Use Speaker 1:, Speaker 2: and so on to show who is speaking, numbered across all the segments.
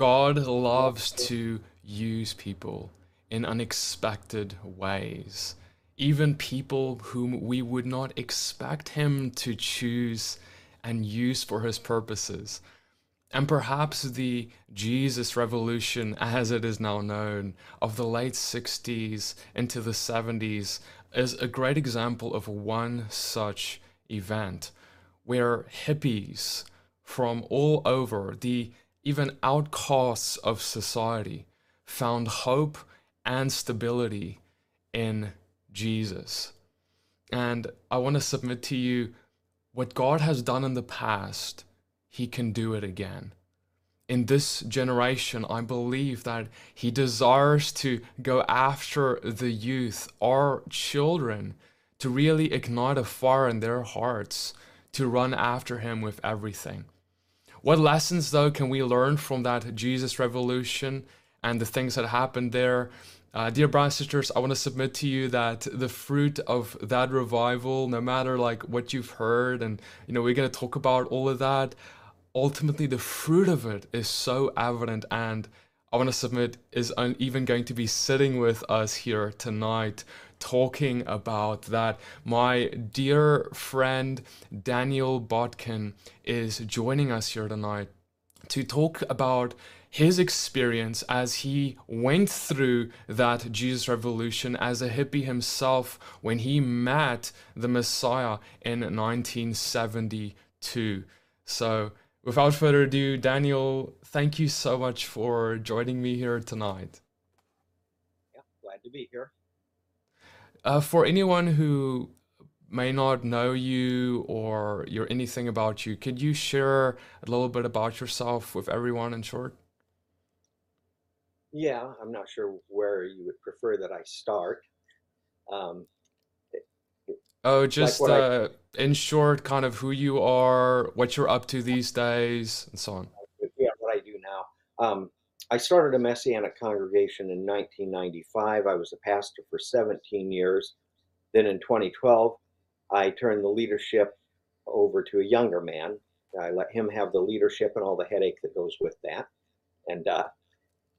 Speaker 1: God loves to use people in unexpected ways, even people whom we would not expect Him to choose and use for His purposes. And perhaps the Jesus Revolution, as it is now known, of the late 60s into the 70s, is a great example of one such event where hippies from all over, the even outcasts of society, found hope and stability in Jesus. And I want to submit to you what God has done in the past he can do it again. In this generation, I believe that he desires to go after the youth, our children, to really ignite a fire in their hearts to run after him with everything. What lessons, though, can we learn from that Jesus revolution and the things that happened there? Uh, dear brothers and sisters, I want to submit to you that the fruit of that revival, no matter like what you've heard, and you know, we're going to talk about all of that ultimately the fruit of it is so evident and I want to submit is even going to be sitting with us here tonight talking about that. My dear friend Daniel Botkin is joining us here tonight to talk about his experience as he went through that Jesus revolution as a hippie himself when he met the Messiah in 1972. So, without further ado, Daniel, thank you so much for joining me here tonight.
Speaker 2: Yeah, glad to be here.
Speaker 1: Uh, for anyone who may not know you or you're anything about you, could you share a little bit about yourself with everyone in short?
Speaker 2: Yeah, I'm not sure where you would prefer that I start. Um,
Speaker 1: Oh, just like uh, I, in short, kind of who you are, what you're up to these days, and so on.
Speaker 2: Yeah, what I do now. Um, I started a Messianic congregation in 1995. I was a pastor for 17 years. Then in 2012, I turned the leadership over to a younger man. I let him have the leadership and all the headache that goes with that. And uh,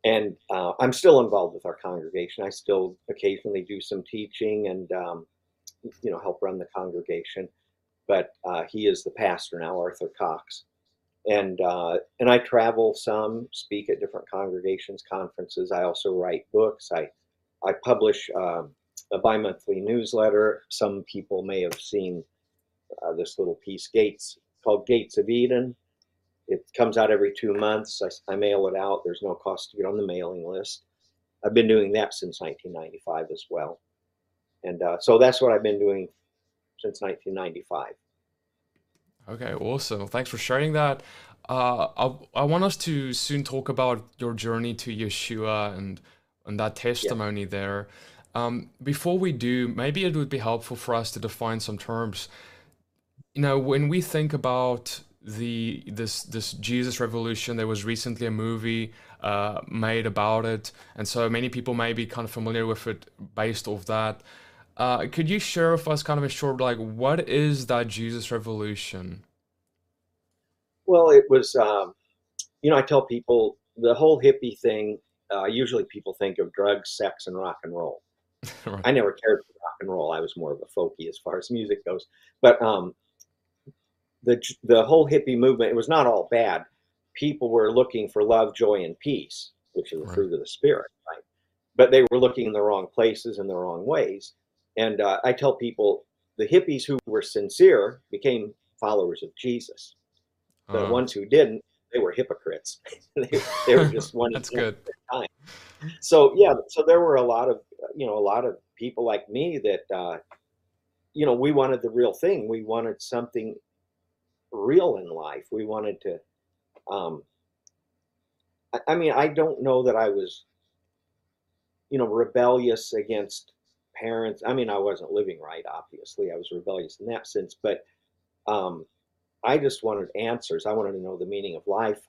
Speaker 2: and uh, I'm still involved with our congregation. I still occasionally do some teaching and um, you know, help run the congregation. But uh, he is the pastor now, Arthur Cox, and uh, and I travel some, speak at different congregations, conferences. I also write books. I I publish um, a bi-monthly newsletter. Some people may have seen uh, this little piece, Gates, called Gates of Eden. It comes out every two months. I, I, mail it out. There's no cost to get on the mailing list. I've been doing that since 1995 as well. And uh, so that's what I've been doing since 1995.
Speaker 1: Okay, awesome. Thanks for sharing that. Uh, I, I want us to soon talk about your journey to Yeshua and, and that testimony yeah. there. Um, before we do, maybe it would be helpful for us to define some terms. You know, when we think about the this this Jesus revolution, there was recently a movie uh, made about it, and so many people may be kind of familiar with it based off that. Uh, could you share with us kind of a short, like, what is that Jesus revolution?
Speaker 2: Well, it was, um, you know, I tell people the whole hippie thing. Uh, usually, people think of drugs, sex, and rock and roll. right. I never cared for rock and roll. I was more of a folky as far as music goes. But um, the the whole hippie movement, it was not all bad. People were looking for love, joy, and peace, which is the right. fruit of the spirit, right? But they were looking in the wrong places in the wrong ways. And uh, I tell people the hippies who were sincere became followers of Jesus. The uh, ones who didn't, they were hypocrites. they, they, were just one.
Speaker 1: That's good.
Speaker 2: Time. So yeah, so there were a lot of you know a lot of people like me that uh, you know we wanted the real thing. We wanted something real in life. We wanted to. Um, I, I mean, I don't know that I was, you know, rebellious against parents. I mean, I wasn't living right, obviously. I was rebellious in that sense, but um, I just wanted answers. I wanted to know the meaning of life.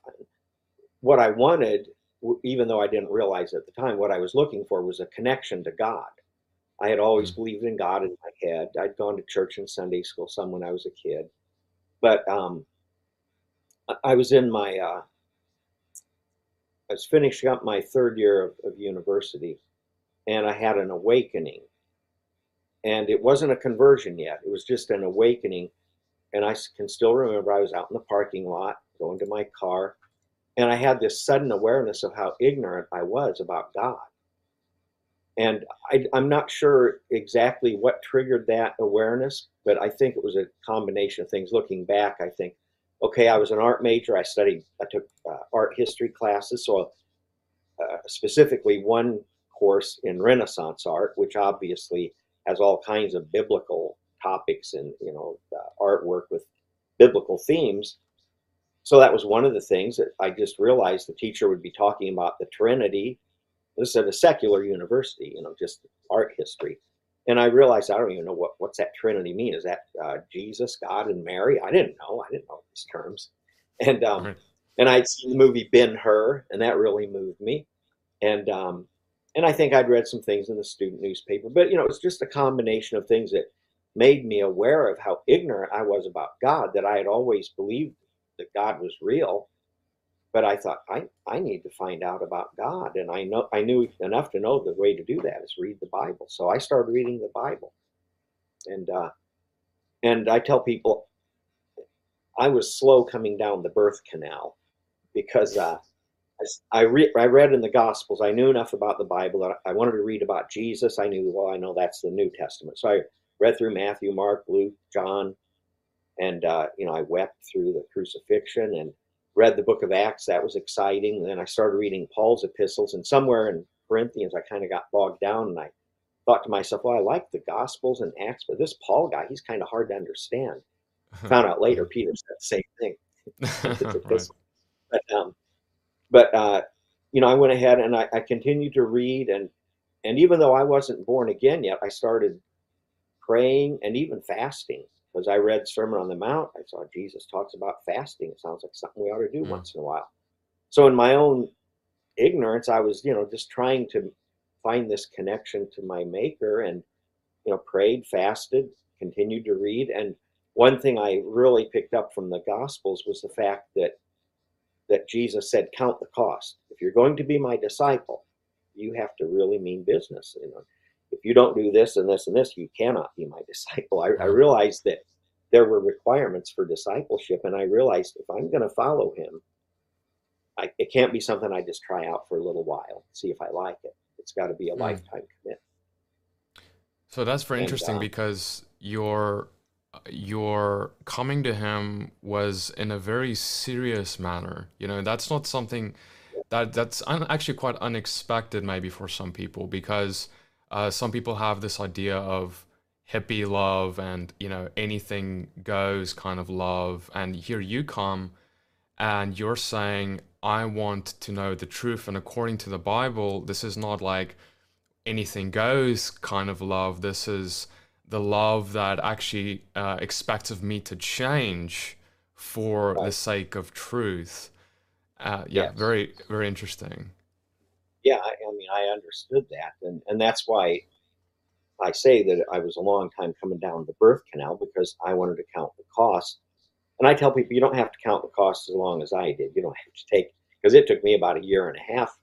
Speaker 2: What I wanted, even though I didn't realize at the time, what I was looking for was a connection to God. I had always mm-hmm. believed in God in my head. I'd gone to church and Sunday school some when I was a kid, but um, I was in my uh, I was finishing up my third year of, of university, and I had an awakening. And it wasn't a conversion yet; it was just an awakening. And I can still remember I was out in the parking lot, going to my car, and I had this sudden awareness of how ignorant I was about God. And I, am not sure exactly what triggered that awareness, but I think it was a combination of things. Looking back, I think, okay, I was an art major. I studied, I took uh, art history classes, so uh, specifically one course in Renaissance art, which obviously has all kinds of biblical topics and you know uh, artwork with biblical themes. So that was one of the things that I just realized the teacher would be talking about the Trinity. This is at a secular university, you know, just art history. And I realized I don't even know what what's that Trinity mean. Is that uh, Jesus, God, and Mary? I didn't know. I didn't know these terms. And um, right. and I'd seen the movie Ben Hur, and that really moved me. And um, and I think I'd read some things in the student newspaper, but you know, it's just a combination of things that made me aware of how ignorant I was about God. That I had always believed that God was real. But I thought I, I need to find out about God, and I know I knew enough to know the way to do that is read the Bible. So I started reading the Bible, and uh, and I tell people I was slow coming down the birth canal because uh, I, re- I read in the Gospels. I knew enough about the Bible that I wanted to read about Jesus. I knew, well, I know that's the New Testament. So I read through Matthew, Mark, Luke, John, and uh, you know I wept through the crucifixion and read the book of Acts. That was exciting. And then I started reading Paul's epistles, and somewhere in Corinthians I kind of got bogged down, and I thought to myself, well, I like the Gospels and Acts, but this Paul guy, he's kind of hard to understand. Found out later Peter said the same thing. right. But um, but uh, you know, I went ahead and I, I continued to read, and and even though I wasn't born again yet, I started praying and even fasting because I read Sermon on the Mount. I saw Jesus talks about fasting. It sounds like something we ought to do mm. once in a while. So in my own ignorance, I was, you know, just trying to find this connection to my maker and, you know, prayed, fasted, continued to read. And one thing I really picked up from the gospels was the fact that that Jesus said, count the cost. If you're going to be my disciple, you have to really mean business. You know, if you don't do this and this and this, you cannot be my disciple. I, I realized that there were requirements for discipleship, and I realized if I'm going to follow him, I, it can't be something I just try out for a little while, see if I like it. It's got to be a mm. lifetime commitment.
Speaker 1: So that's very and, interesting uh, because your your coming to him was in a very serious manner. You know, that's not something that that's un- actually quite unexpected maybe for some people because uh, some people have this idea of hippie love and you know anything goes kind of love. And here you come and you're saying i want to know the truth. And according to the bible this is not like anything goes kind of love. This is the love that actually uh, expects of me to change for right. the sake of truth uh, yeah yes. very very interesting
Speaker 2: yeah, I, I mean, I understood that, and and that's why I say that I was a long time coming down the birth canal because I wanted to count the cost. And I tell people you don't have to count the cost as long as I did. You don't have to take because it took me about a year and a half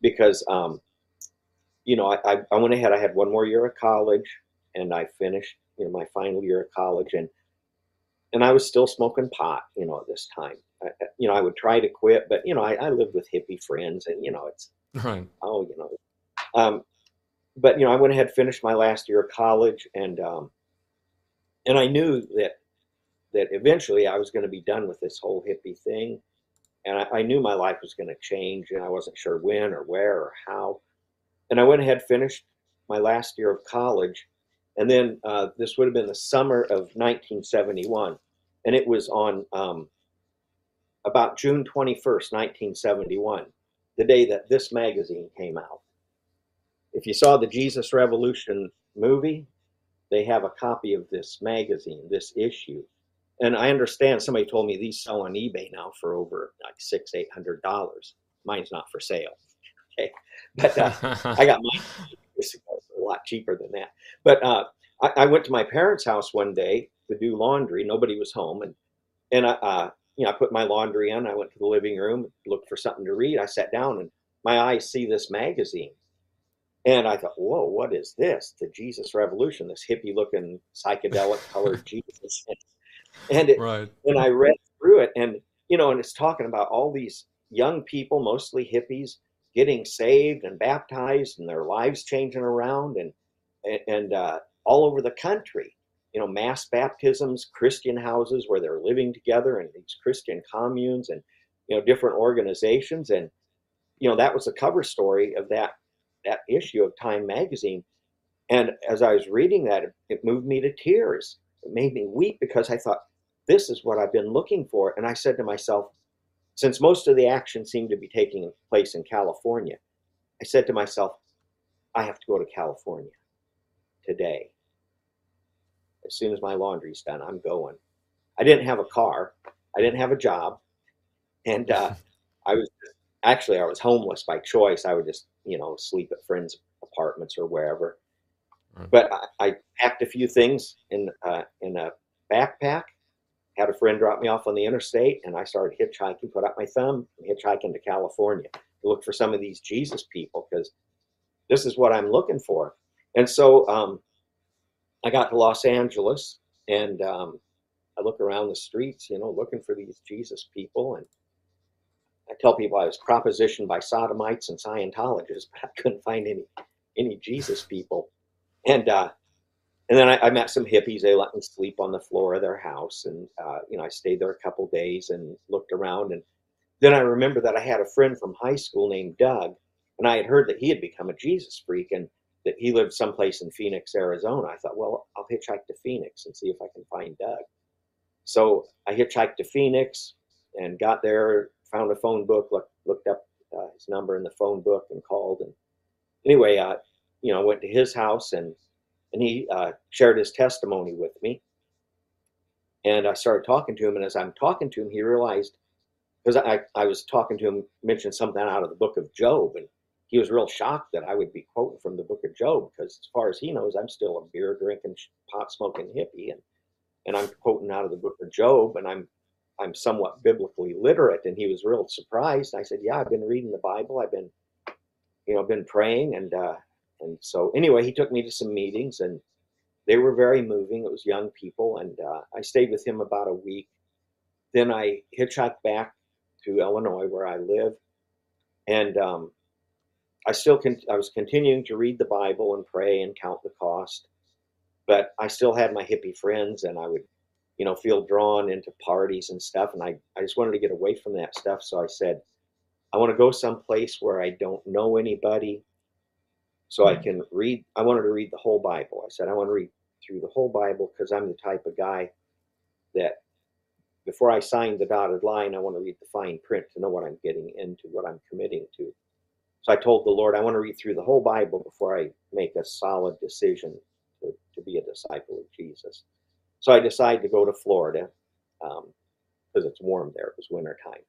Speaker 2: because um, you know I, I went ahead. I had one more year of college, and I finished you know my final year of college, and and I was still smoking pot. You know at this time, I, you know I would try to quit, but you know I, I lived with hippie friends, and you know it's
Speaker 1: Right.
Speaker 2: Oh, you know. Um, but you know, I went ahead, finished my last year of college, and um, and I knew that that eventually I was going to be done with this whole hippie thing, and I, I knew my life was going to change, and I wasn't sure when or where or how. And I went ahead, finished my last year of college, and then uh, this would have been the summer of 1971, and it was on um, about June 21st, 1971 the day that this magazine came out. If you saw the Jesus Revolution movie, they have a copy of this magazine, this issue. And I understand somebody told me these sell on eBay now for over like six, eight hundred dollars. Mine's not for sale. Okay. But uh, I got mine a lot cheaper than that. But uh, I, I, went to my parents' house one day to do laundry. Nobody was home. And, and I, uh, you know, I put my laundry in. I went to the living room, looked for something to read. I sat down, and my eyes see this magazine, and I thought, "Whoa, what is this? The Jesus Revolution? This hippie-looking psychedelic colored Jesus?" And it, right. and I read through it, and you know, and it's talking about all these young people, mostly hippies, getting saved and baptized, and their lives changing around, and and uh, all over the country you know, mass baptisms, Christian houses where they're living together and these Christian communes and, you know, different organizations. And, you know, that was the cover story of that, that issue of Time magazine. And as I was reading that, it, it moved me to tears. It made me weep because I thought, this is what I've been looking for. And I said to myself, since most of the action seemed to be taking place in California, I said to myself, I have to go to California today as soon as my laundry's done, I'm going. I didn't have a car. I didn't have a job. And uh, I was actually, I was homeless by choice. I would just, you know, sleep at friends' apartments or wherever. Right. But I, I, packed a few things in, uh, in a backpack, had a friend drop me off on the interstate, and I started hitchhiking, put out my thumb, and hitchhiking to California to look for some of these Jesus people because this is what I'm looking for. And so um, I got to Los Angeles and um, I look around the streets, you know, looking for these Jesus people. And I tell people I was propositioned by sodomites and Scientologists, but I couldn't find any any Jesus people. And uh, and then I, I, met some hippies. They let me sleep on the floor of their house, and uh, you know, I stayed there a couple days and looked around. And then I remember that I had a friend from high school named Doug, and I had heard that he had become a Jesus freak, and that he lived someplace in Phoenix, Arizona. I thought, well, I'll hitchhike to Phoenix and see if I can find Doug. So I hitchhiked to Phoenix and got there, found a phone book, looked, looked up uh, his number in the phone book and called. And anyway, uh, you know, I went to his house and and he uh, shared his testimony with me. And I started talking to him, and as I'm talking to him, he realized because I, I was talking to him, mentioned something out of the book of Job, and he was real shocked that I would be quoting from the book of Job because, as far as he knows, I'm still a beer drinking, pot smoking hippie, and and I'm quoting out of the book of Job, and I'm I'm somewhat biblically literate. And he was real surprised. I said, "Yeah, I've been reading the Bible. I've been, you know, been praying, and uh, and so anyway, he took me to some meetings, and they were very moving. It was young people, and uh, I stayed with him about a week. Then I hitchhiked back to Illinois, where I live, and um, I still con- I was continuing to read the Bible and pray and count the cost, but I still had my hippie friends, and I would, you know, feel drawn into parties and stuff, and I I just wanted to get away from that stuff. So I said, I want to go someplace where I don't know anybody, so I mm. can read. I wanted to read the whole Bible. I said I want to read through the whole Bible because I'm the type of guy that before I sign the dotted line, I want to read the fine print to know what I'm getting into, what I'm committing to. So I told the Lord, I want to read through the whole Bible before I make a solid decision to, to be a disciple of Jesus. So I decided to go to Florida because um, it's warm there. It was wintertime.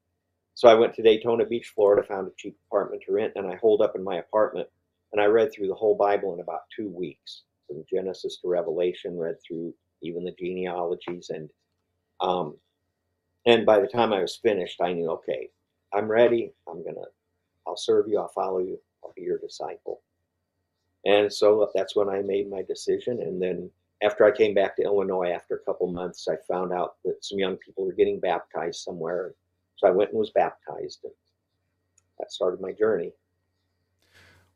Speaker 2: So I went to Daytona Beach, Florida, found a cheap apartment to rent, and I holed up in my apartment and I read through the whole Bible in about two weeks, from Genesis to Revelation, read through even the genealogies, and um, and by the time I was finished, I knew, okay, I'm ready. I'm gonna I'll serve you, I'll follow you, I'll be your disciple. And so that's when I made my decision. And then after I came back to Illinois after a couple months, I found out that some young people were getting baptized somewhere. So I went and was baptized. And that started my journey.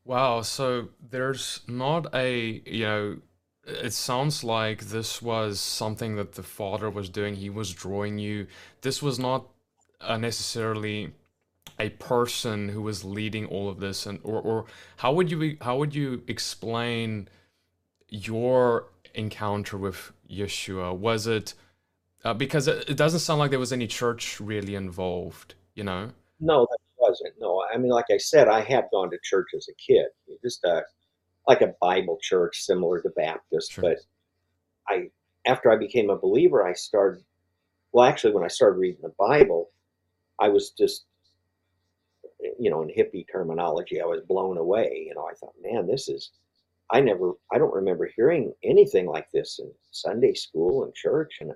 Speaker 1: Wow. So there's not a, you know, it sounds like this was something that the father was doing. He was drawing you. This was not necessarily a person who was leading all of this and or, or how would you how would you explain your encounter with Yeshua was it uh, because it, it, doesn't sound like there was any church really involved you know
Speaker 2: no I mean like I said I had gone to church as a kid just a like a Bible church similar to Baptist sure. but I after I became a believer I started well actually when I started reading the Bible I was just you know, in hippie terminology, I was blown away. You know, I thought, man, this is, I never, I don't remember hearing anything like this in Sunday school and church. And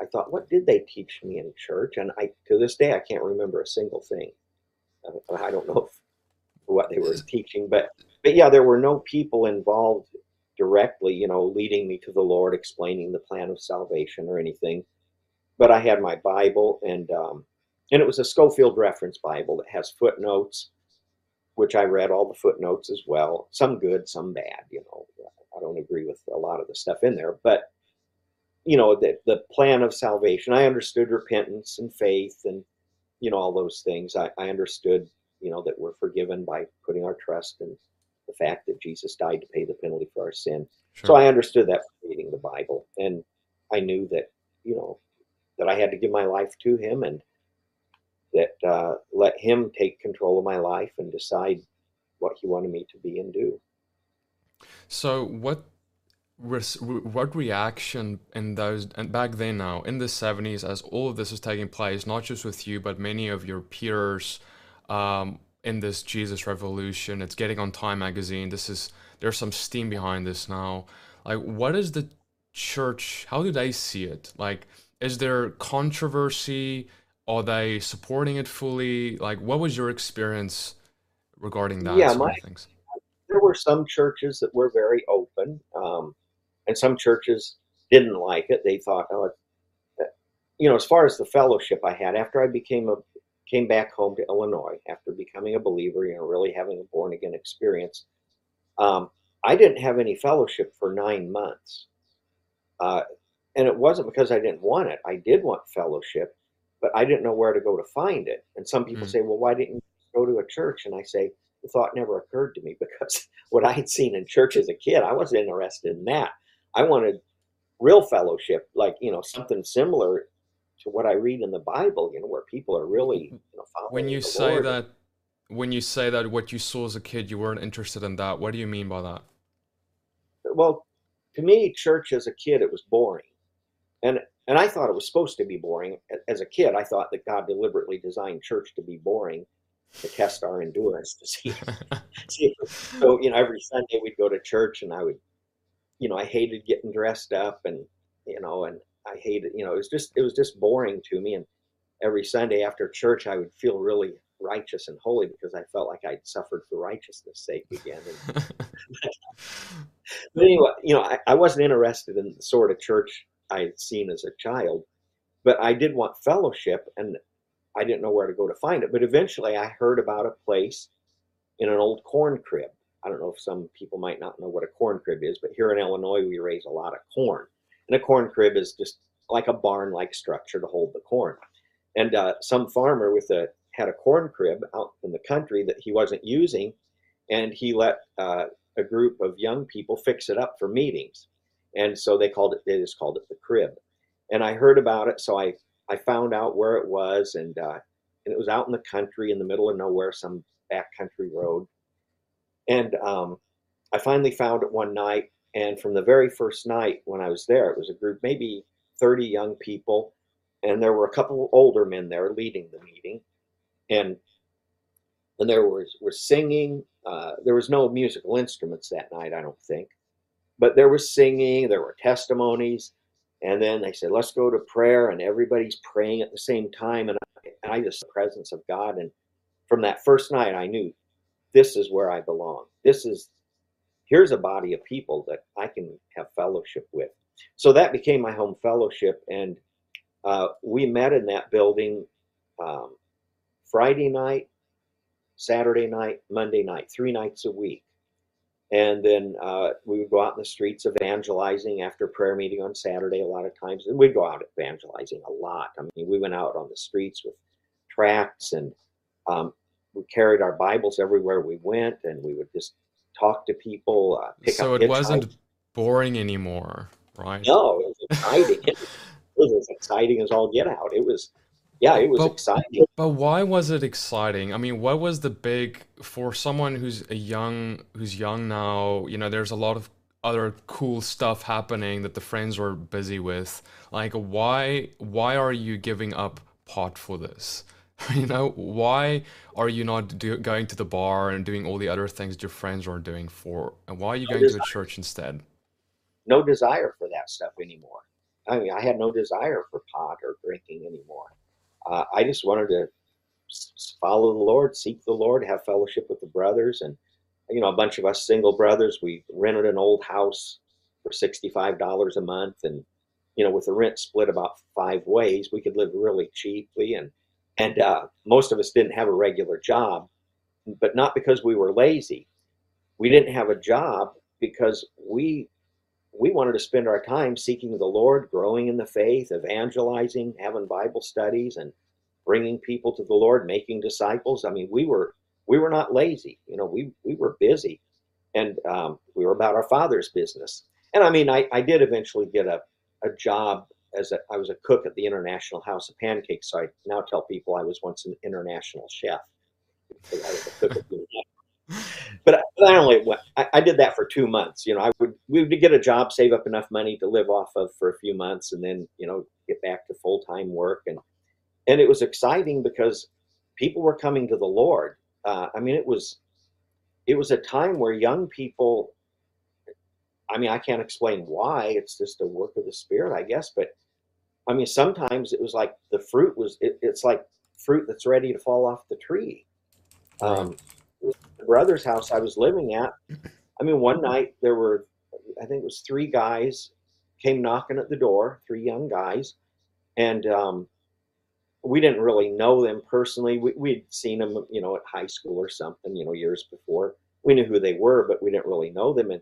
Speaker 2: I thought, what did they teach me in church? And I, to this day, I can't remember a single thing. I don't know if, what they were teaching, but but yeah, there were no people involved directly, you know, leading me to the Lord, explaining the plan of salvation or anything. But I had my Bible, and um, and it was a Scofield Reference Bible that has footnotes, which I read all the footnotes as well. Some good, some bad. You know, I don't agree with a lot of the stuff in there, but you know, the the plan of salvation. I understood repentance and faith, and you know all those things. I, I understood, you know, that we're forgiven by putting our trust in the fact that Jesus died to pay the penalty for our sin. Sure. So I understood that from reading the Bible, and I knew that you know that I had to give my life to Him and that uh, let Him take control of my life and decide what He wanted me to be and do.
Speaker 1: So what what reaction in those and back then now in the 70s as all of this is taking place not just with you but many of your peers um, in this jesus revolution it's getting on time magazine this is there's some steam behind this now. Like what is the church how do they see it? Like is there controversy? Are they supporting it fully? Like what was your experience regarding that
Speaker 2: yeah my, there were some churches that were very open um, and some churches didn't like it. They thought, oh, you know, as far as the fellowship I had after I became a came back home to Illinois after becoming a believer, you know, really having a born again experience. Um, I didn't have any fellowship for nine months, uh, and it wasn't because I didn't want it. I did want fellowship, but I didn't know where to go to find it. And some people mm-hmm. say, "Well, why didn't you go to a church?" And I say, the thought never occurred to me because what I had seen in church as a kid, I wasn't interested in that. I wanted real fellowship, like you know something similar to what I read in the Bible. You know, where people are really you know
Speaker 1: When you say Lord. that, when you say that what you saw as a kid, you weren't interested in that. What do you mean by that?
Speaker 2: Well, to me, church as a kid, it was boring, and and I thought it was supposed to be boring. As a kid, I thought that God deliberately designed church to be boring to test our endurance to see. see so you know, every Sunday we'd go to church, and I would you know, I hated getting dressed up and, you know, and I hated, you know, it was just, it was just boring to me. And every Sunday after church, I would feel really righteous and holy because I felt like I'd suffered for righteousness' sake again. And, but anyway, you know, I, I wasn't interested in the sort of church I had seen as a child, but I did want fellowship and I didn't know where to go to find it. But eventually I heard about a place in an old corn crib I don't know if some people might not know what a corn crib is, but here in Illinois, we raise a lot of corn. And a corn crib is just like a barn like structure to hold the corn. And uh, some farmer with a had a corn crib out in the country that he wasn't using, and he let uh, a group of young people fix it up for meetings. And so they called it, they just called it the crib. And I heard about it, so I, I found out where it was, and, uh, and it was out in the country in the middle of nowhere, some backcountry road. And um, I finally found it one night. And from the very first night when I was there, it was a group, maybe 30 young people. And there were a couple older men there leading the meeting. And and there was, was singing. Uh, there was no musical instruments that night, I don't think. But there was singing, there were testimonies. And then they said, let's go to prayer. And everybody's praying at the same time. And I, and I just, the presence of God. And from that first night, I knew this is where I belong. This is, here's a body of people that I can have fellowship with. So that became my home fellowship. And uh, we met in that building um, Friday night, Saturday night, Monday night, three nights a week. And then uh, we would go out in the streets evangelizing after prayer meeting on Saturday a lot of times. And we'd go out evangelizing a lot. I mean, we went out on the streets with tracts and um, we carried our Bibles everywhere we went, and we would just talk to people. Uh,
Speaker 1: so it wasn't boring anymore, right?
Speaker 2: No, it was exciting. it was as exciting as all get out. It was, yeah, it was
Speaker 1: but,
Speaker 2: exciting.
Speaker 1: But why was it exciting? I mean, what was the big for someone who's a young, who's young now? You know, there's a lot of other cool stuff happening that the friends were busy with. Like, why, why are you giving up pot for this? You know, why are you not do, going to the bar and doing all the other things that your friends are doing for? And why are you no going desire. to a church instead?
Speaker 2: No desire for that stuff anymore. I mean, I had no desire for pot or drinking anymore. Uh, I just wanted to follow the Lord, seek the Lord, have fellowship with the brothers, and you know, a bunch of us single brothers. We rented an old house for sixty-five dollars a month, and you know, with the rent split about five ways, we could live really cheaply, and and uh, most of us didn't have a regular job, but not because we were lazy. We didn't have a job because we we wanted to spend our time seeking the Lord, growing in the faith, evangelizing, having Bible studies, and bringing people to the Lord, making disciples. I mean, we were we were not lazy. You know, we we were busy, and um, we were about our Father's business. And I mean, I, I did eventually get a, a job as a I was a cook at the International House of Pancakes. So I now tell people I was once an international chef. but I, only I, I, did that for two months. You know, I would we would get a job, save up enough money to live off of for a few months, and then you know get back to full time work. And and it was exciting because people were coming to the Lord. Uh, I mean, it was it was a time where young people. I mean, I can't explain why. It's just a work of the Spirit, I guess. But I mean, sometimes it was like the fruit was. It, it's like fruit that's ready to fall off the tree. Um, the brother's house I was living at, I mean, one night there were, I think it was three guys came knocking at the door, three young guys, and um, we didn't really know them personally. We, we'd seen them, you know, at high school or something, you know, years before. We knew who they were, but we didn't really know them. And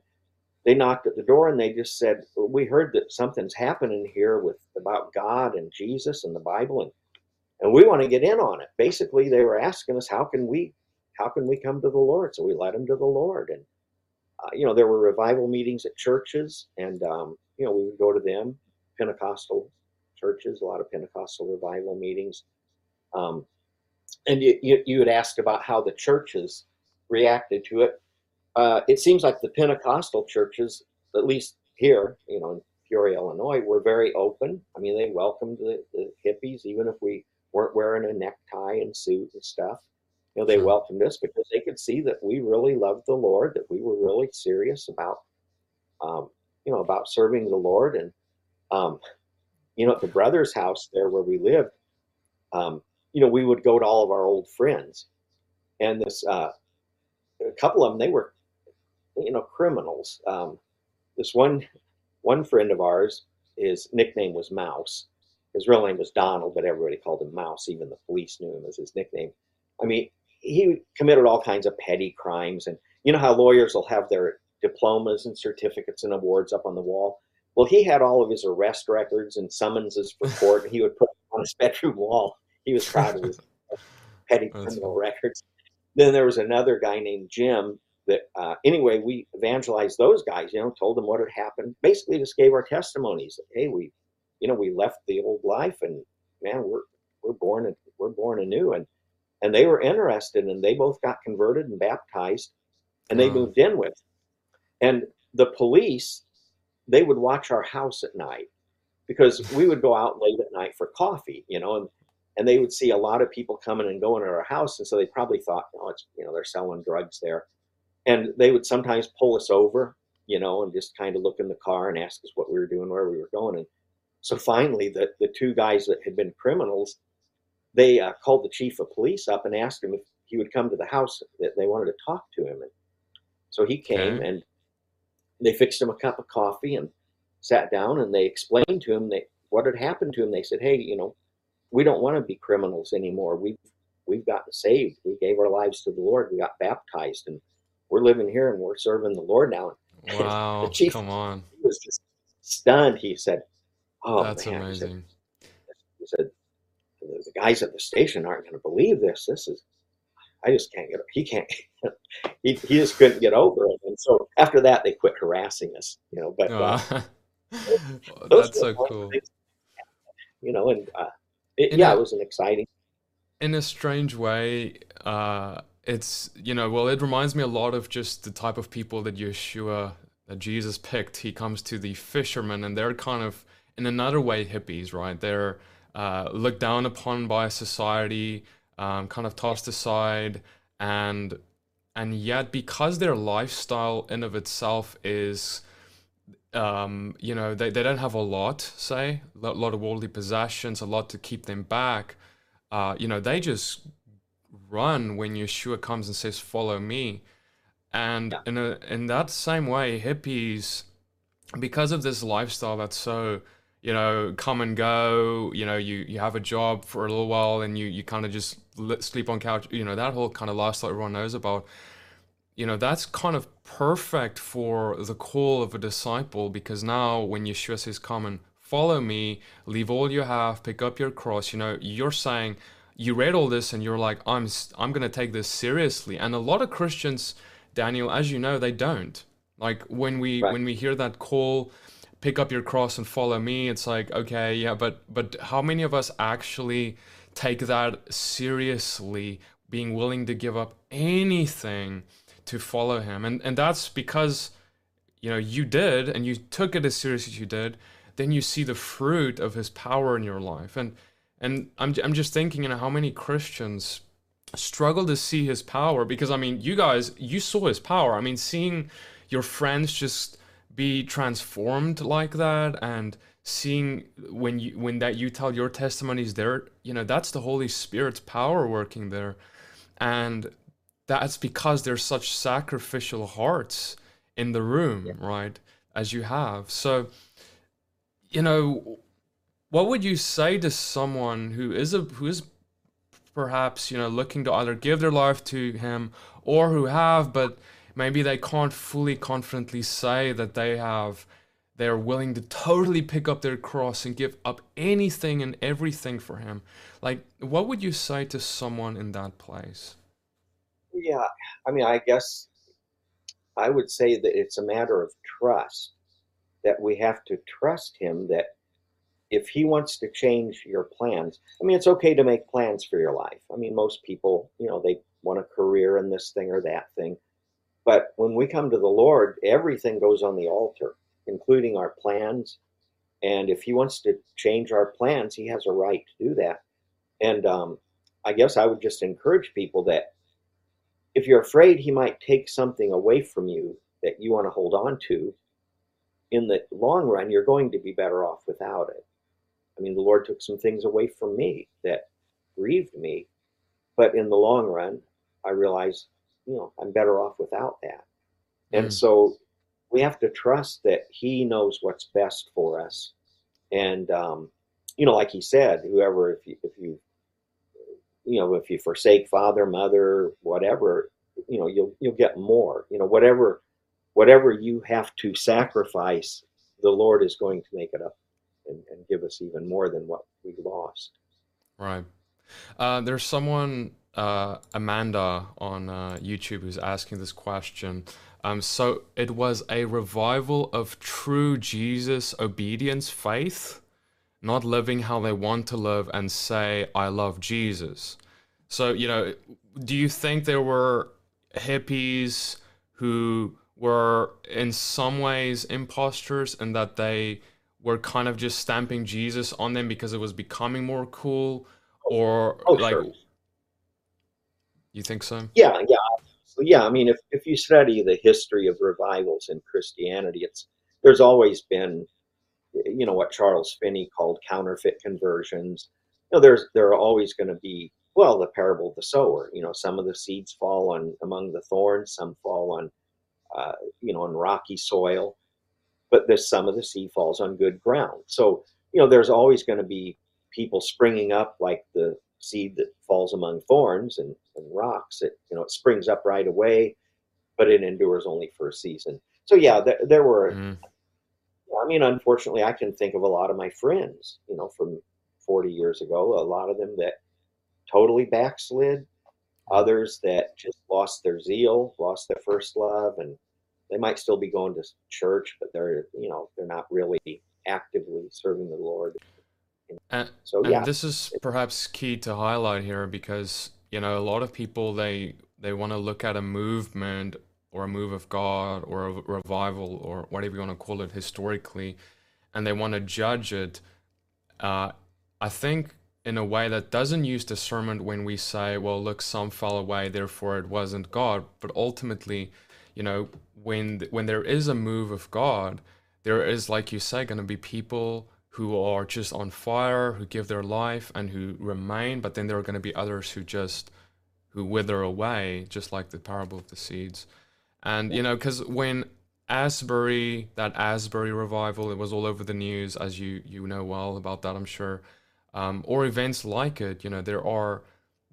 Speaker 2: they knocked at the door and they just said, "We heard that something's happening here with about God and Jesus and the Bible, and and we want to get in on it." Basically, they were asking us, "How can we how can we come to the Lord? So we led them to the Lord. And, uh, you know, there were revival meetings at churches, and, um, you know, we would go to them, Pentecostal churches, a lot of Pentecostal revival meetings. Um, and you, you, you, had asked about how the churches reacted to it. Uh, it seems like the Pentecostal churches, at least here, you know, in Peoria, Illinois, were very open. I mean, they welcomed the, the hippies, even if we weren't wearing a necktie and suit and stuff. You know, they welcomed us because they could see that we really loved the Lord, that we were really serious about, um, you know, about serving the Lord. And, um, you know, at the brother's house there where we lived, um, you know, we would go to all of our old friends. And this, uh, a couple of them, they were, you know, criminals. Um, this one, one friend of ours, his nickname was Mouse. His real name was Donald, but everybody called him Mouse. Even the police knew him as his nickname. I mean, he committed all kinds of petty crimes. And you know how lawyers will have their diplomas and certificates and awards up on the wall? Well, he had all of his arrest records and summonses for court, and he would put on his bedroom wall. He was proud of his petty criminal records. Then there was another guy named Jim that, uh, anyway, we evangelized those guys, you know, told them what had happened, basically just gave our testimonies. That, hey, we, you know, we left the old life and man, we're, we're born, at we're born anew. And and they were interested and they both got converted and baptized and they moved in with. And the police they would watch our house at night because we would go out late at night for coffee you know and and they would see a lot of people coming and going at our house. And so they probably thought oh it's you know they're selling drugs there and they would sometimes pull us over you know and just kind of look in the car and ask us what we were doing where we were going. And so finally the the two guys that had been criminals they uh, called the chief of police up and asked him if he would come to the house that they wanted to talk to him. And so he came okay. and they fixed him a cup of coffee and sat down and they explained to him that what had happened to him. They said hey you know we don't want to be criminals anymore. We've we've gotten saved. We gave our lives to the lord. We got baptized and we're living here and we're serving the lord now
Speaker 1: wow the chief come on
Speaker 2: he was just stunned he said oh
Speaker 1: that's man. amazing
Speaker 2: he said, he said the guys at the station aren't going to believe this. This is, I just can't get, he can't, he, he just couldn't get over it. And so after that, they quit harassing us, you know, but uh,
Speaker 1: that's so cool. Things,
Speaker 2: you know, and uh, it, yeah, a, it was an exciting.
Speaker 1: In a strange way, uh, it's, you know, well, it reminds me a lot of just the type of people that Yeshua, that Jesus picked. He comes to the fishermen and they're kind of, in another way, hippies, right? They're, uh, looked down upon by society, um, kind of tossed aside, and and yet because their lifestyle in of itself is um, you know, they, they don't have a lot, say, a lot of worldly possessions, a lot to keep them back. Uh, you know, they just run when Yeshua comes and says, "Follow me." And yeah. in a, in that same way, hippies, because of this lifestyle that's so you know come and go, you know, you you have a job for a little while and you you kind of just sleep on couch, you know, that whole kind of lifestyle everyone knows about. You know, that's kind of perfect for the call of a disciple because now when Yeshua says, "Come and follow me, leave all you have, pick up your cross," you know, you're saying you read all this and you're like, I'm I'm gonna take this seriously. And a lot of Christians, Daniel, as you know, they don't. Like when we right. when we hear that call, pick up your cross and follow me, it's like, okay, yeah, but but how many of us actually take that seriously, being willing to give up anything to follow him? And and that's because you know you did and you took it as serious as you did then you see the fruit of his power in your life and and I'm, I'm just thinking, you know, how many Christians struggle to see his power because, I mean, you guys, you saw his power. I mean, seeing your friends just be transformed like that and seeing when you when that you tell your testimonies there you know that's the holy spirit's power working there and that's because there's such sacrificial hearts in the room yeah. right as you have so you know what would you say to someone who is a who is perhaps you know looking to either give their life to him or who have but maybe they can't fully confidently say that they have they're willing to totally pick up their cross and give up anything and everything for him? Like what would you say to someone in that place?
Speaker 2: Yeah i mean i guess i would say that it's a matter of trust that we have to trust him that if he wants to change your plans, I mean, it's okay to make plans for your life. I mean, most people, you know, they want a career in this thing or that thing. But when we come to the Lord, everything goes on the altar, including our plans. And if he wants to change our plans, he has a right to do that. And um, I guess I would just encourage people that if you're afraid he might take something away from you that you want to hold on to, in the long run, you're going to be better off without it. I mean, the Lord took some things away from me that grieved me, but in the long run, I realized, you know, I'm better off without that. And mm. so we have to trust that He knows what's best for us. And, um, you know, like He said, whoever, if you, if you, you know, if you forsake father, mother, whatever, you know, you'll you'll get more. You know, whatever whatever you have to sacrifice, the Lord is going to make it up and, and give us even more than what we lost.
Speaker 1: Right. Uh, there's someone, uh, Amanda, on uh, YouTube who's asking this question. Um, so it was a revival of true Jesus obedience faith, not living how they want to live and say, I love Jesus. So, you know, do you think there were hippies who were in some ways imposters and that they were kind of just stamping Jesus on them because it was becoming more cool, or oh, like, sure. you think so?
Speaker 2: Yeah, yeah, so, yeah. I mean, if if you study the history of revivals in Christianity, it's there's always been, you know, what Charles Finney called counterfeit conversions. You know, there's there are always going to be well the parable of the sower. You know, some of the seeds fall on among the thorns, some fall on, uh, you know, on rocky soil but this some of the seed falls on good ground. So, you know, there's always going to be people springing up like the seed that falls among thorns and, and rocks. It, you know, it springs up right away, but it endures only for a season. So yeah, there, there were, mm. I mean, unfortunately, I can think of a lot of my friends, you know, from 40 years ago, a lot of them that totally backslid, others that just lost their zeal, lost their first love, and they might still be going to church, but they're you know they're not really actively serving the Lord.
Speaker 1: And, so yeah, this is perhaps key to highlight here because you know a lot of people they they want to look at a movement or a move of God or a revival or whatever you want to call it historically, and they want to judge it. Uh, I think in a way that doesn't use discernment when we say, well, look, some fell away, therefore it wasn't God. But ultimately, you know, when when there is a move of God, there is, like you say, going to be people who are just on fire, who give their life and who remain, but then there are going to be others who just who wither away, just like the parable of the seeds. And you know, because when Asbury, that Asbury revival, it was all over the news, as you you know well about that, I'm sure. Um, or events like it, you know, there are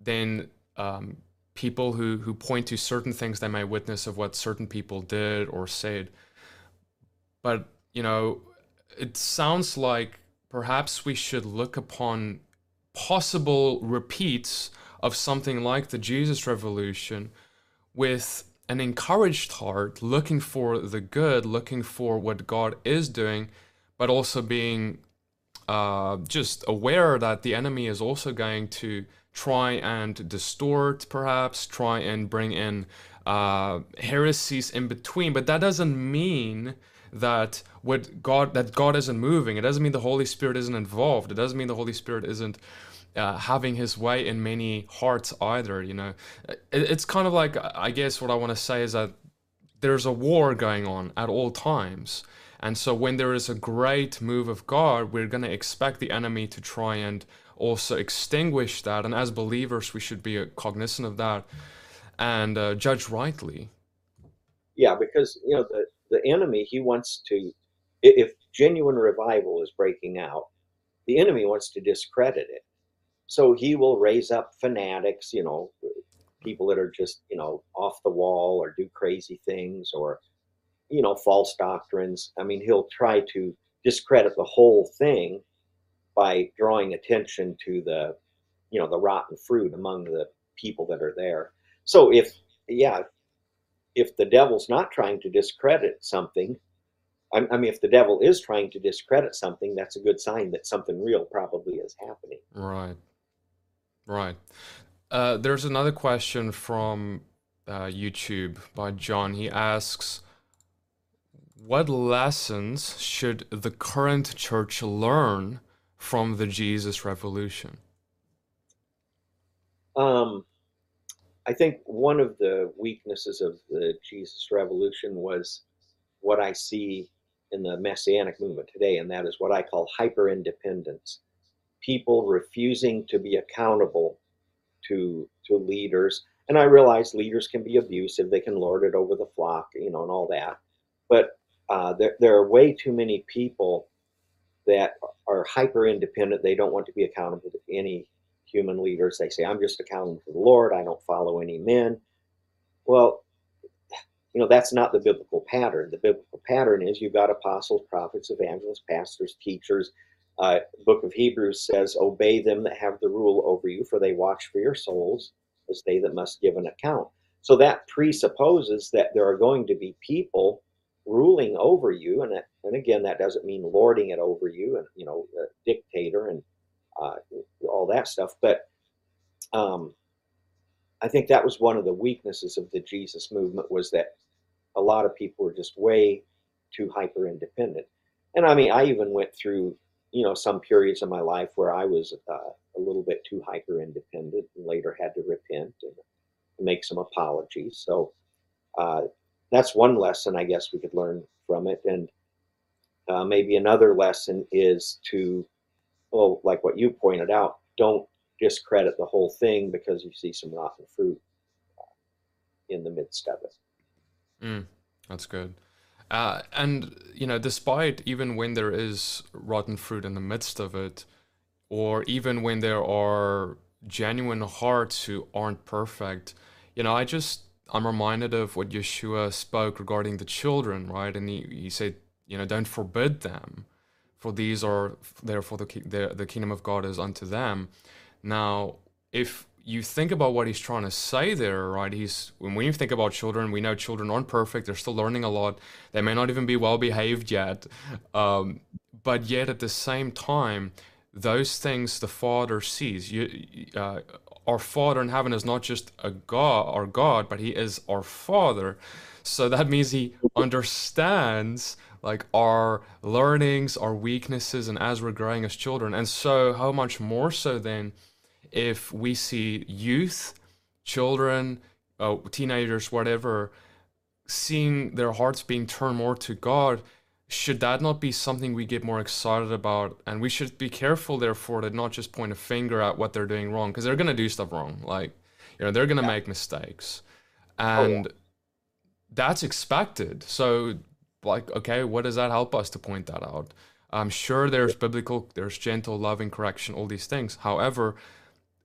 Speaker 1: then um, people who who point to certain things they may witness of what certain people did or said. But you know, it sounds like perhaps we should look upon possible repeats of something like the Jesus Revolution with an encouraged heart, looking for the good, looking for what God is doing, but also being uh, just aware that the enemy is also going to try and distort, perhaps, try and bring in uh, heresies in between. But that doesn't mean that what God that God isn't moving. It doesn't mean the Holy Spirit isn't involved. It doesn't mean the Holy Spirit isn't uh, having his way in many hearts either. You know, it, it's kind of like I guess what I want to say is that there's a war going on at all times. And so when there is a great move of God, we're going to expect the enemy to try and also extinguish that. And as believers, we should be cognizant of that and uh, judge rightly.
Speaker 2: Yeah, because you know the the enemy he wants to, if genuine revival is breaking out, the enemy wants to discredit it. So he will raise up fanatics, you know, people that are just, you know, off the wall or do crazy things or, you know, false doctrines. I mean, he'll try to discredit the whole thing by drawing attention to the, you know, the rotten fruit among the people that are there. So if, yeah, if the devil's not trying to discredit something, I, mean, if the devil is trying to discredit something, that's a good sign that something real probably is happening.
Speaker 1: Right. Right. Uh, there's another question from uh, YouTube by John. He asks, "What lessons should the current church learn from the Jesus Revolution?"
Speaker 2: Um, I think one of the weaknesses of the Jesus Revolution was what I see in the Messianic movement today, and that is what I call hyper independence people refusing to be accountable to to leaders. And I realize leaders can be abusive; they can lord it over the flock, you know, and all that. But uh, there there are way too many people that are hyper independent. They don't want to be accountable to any human leaders. They say, "I'm just accountable to the Lord. I don't follow any men." Well, you know that's not the biblical pattern. The biblical pattern is you've got apostles, prophets, evangelists, pastors, teachers, uh, book of Hebrews says, Obey them that have the rule over you, for they watch for your souls as they that must give an account. So that presupposes that there are going to be people ruling over you. And, that, and again, that doesn't mean lording it over you and, you know, dictator and uh, all that stuff. But um, I think that was one of the weaknesses of the Jesus movement was that a lot of people were just way too hyper independent. And I mean, I even went through you know some periods of my life where I was uh, a little bit too hyper independent and later had to repent and make some apologies. So uh, that's one lesson I guess we could learn from it. And uh, maybe another lesson is to, well, like what you pointed out, don't discredit the whole thing because you see some rotten fruit uh, in the midst of it.
Speaker 1: Mm, that's good. Uh, and you know, despite even when there is rotten fruit in the midst of it, or even when there are genuine hearts who aren't perfect, you know, I just I'm reminded of what Yeshua spoke regarding the children, right? And he, he said, you know, don't forbid them, for these are therefore the the, the kingdom of God is unto them. Now, if you think about what he's trying to say there, right? He's when we think about children, we know children aren't perfect; they're still learning a lot. They may not even be well behaved yet, um, but yet at the same time, those things the Father sees. You, uh, our Father in heaven is not just a God, our God, but He is our Father. So that means He understands like our learnings, our weaknesses, and as we're growing as children. And so, how much more so then? if we see youth, children, uh, teenagers, whatever, seeing their hearts being turned more to God, should that not be something we get more excited about? And we should be careful, therefore, to not just point a finger at what they're doing wrong because they're going to do stuff wrong. Like, you know, they're going to yeah. make mistakes. And oh, yeah. that's expected. So, like, okay, what does that help us to point that out? I'm sure there's biblical, there's gentle, loving correction, all these things. However,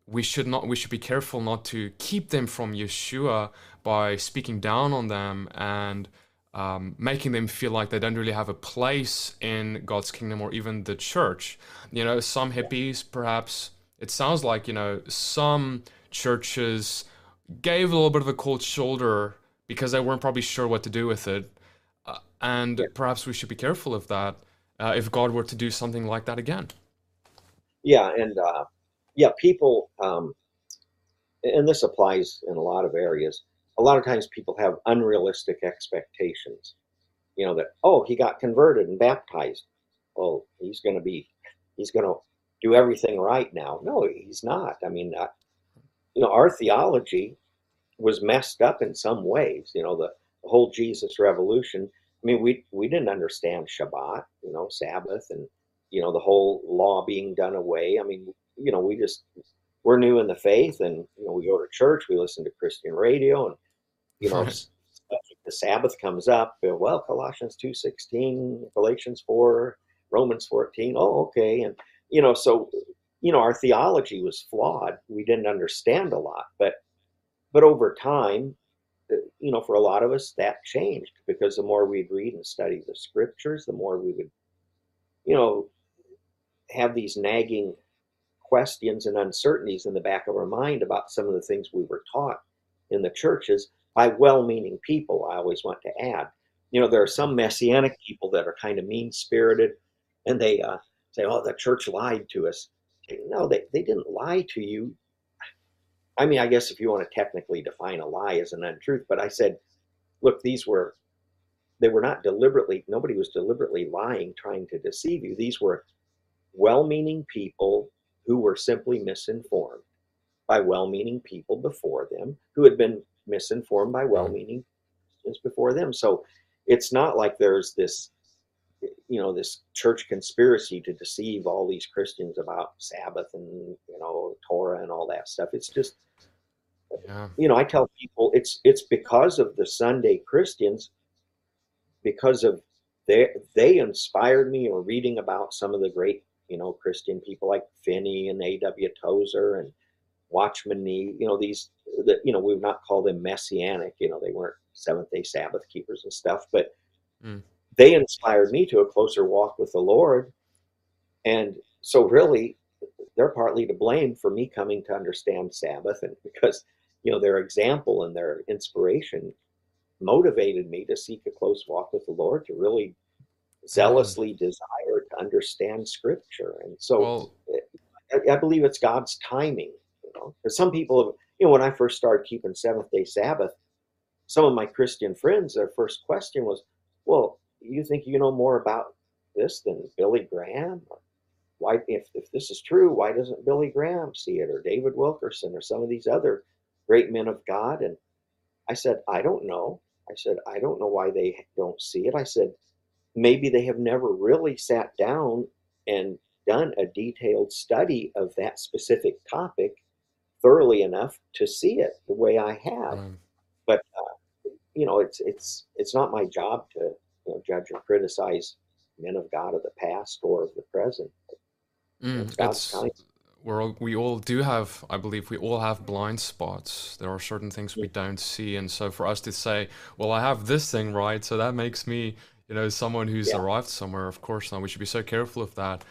Speaker 1: we should not we should be careful not to keep them from Yeshua by speaking down on them and um, making them feel like they don't really have a place in God's kingdom or even the church. You know, some hippies, perhaps, it sounds like, you know, some churches gave a little bit of a cold shoulder because they weren't probably sure what to do with it. Uh, and perhaps we should be careful of that uh, if God were to do something like that again.
Speaker 2: Yeah, and uh, yeah, people, um, and this applies in a lot of areas a lot of times people have unrealistic expectations. You know, that, oh, he got converted and baptized. Well, he's going to be, he's going to do everything right now. No, he's not. I mean, uh, you know, our theology was messed up in some ways. You know, the, the whole Jesus revolution. I mean, we we didn't understand Shabbat, you know, Sabbath, and you know the whole law being done away. I mean, you know, we just we're new in the faith, and you know, we go to church, we listen to Christian radio, and you know, the Sabbath comes up. Well, Colossians two sixteen, Galatians four, Romans fourteen. Oh, okay, and you know, so you know, our theology was flawed. We didn't understand a lot, but but over time, you know, for a lot of us, that changed because the more we'd read and study the scriptures, the more we would, you know, have these nagging questions and uncertainties in the back of our mind about some of the things we were taught in the churches by well meaning people, I always want to add. You know, there are some messianic people that are kind of mean spirited and they uh, say, oh, the church lied to us. No, they, they didn't lie to you. I mean, I guess if you want to technically define a lie as an untruth, but I said, look, these were, they were not deliberately, nobody was deliberately lying, trying to deceive you. These were well meaning people who were simply misinformed by well meaning people before them who had been misinformed by hmm. well-meaning Christians before them. So it's not like there's this, you know, this church conspiracy to deceive all these Christians about Sabbath and you know Torah and all that stuff. It's just, yeah. you know, I tell people it's it's because of the Sunday Christians, because of they they inspired me or reading about some of the great you know Christian people like Finney and A.W. Tozer and Watchman Nee, you know, these that you know, we would not call them messianic, you know, they weren't seventh day Sabbath keepers and stuff, but mm. they inspired me to a closer walk with the Lord. And so really they're partly to blame for me coming to understand Sabbath and because, you know, their example and their inspiration motivated me to seek a close walk with the Lord, to really zealously desire to understand scripture. And so well, I, I believe it's God's timing know, because some people have, you know, when I first started keeping Seventh Day Sabbath, some of my Christian friends, their first question was, "Well, you think you know more about this than Billy Graham? Why, if if this is true, why doesn't Billy Graham see it, or David Wilkerson, or some of these other great men of God?" And I said, "I don't know." I said, "I don't know why they don't see it." I said, "Maybe they have never really sat down and done a detailed study of that specific topic thoroughly enough to see it the way I have. Mm. But uh, you know, it's it's it's not my job to you know, judge or criticize men of God of the past or of the present.
Speaker 1: Mm, we're all, we all do have, I believe, we all have blind spots. There are certain things we don't see, and so for us to say, "Well, I have this thing right," so that makes me, you know, someone who's yeah. arrived somewhere. Of course, not. We should be so careful of that.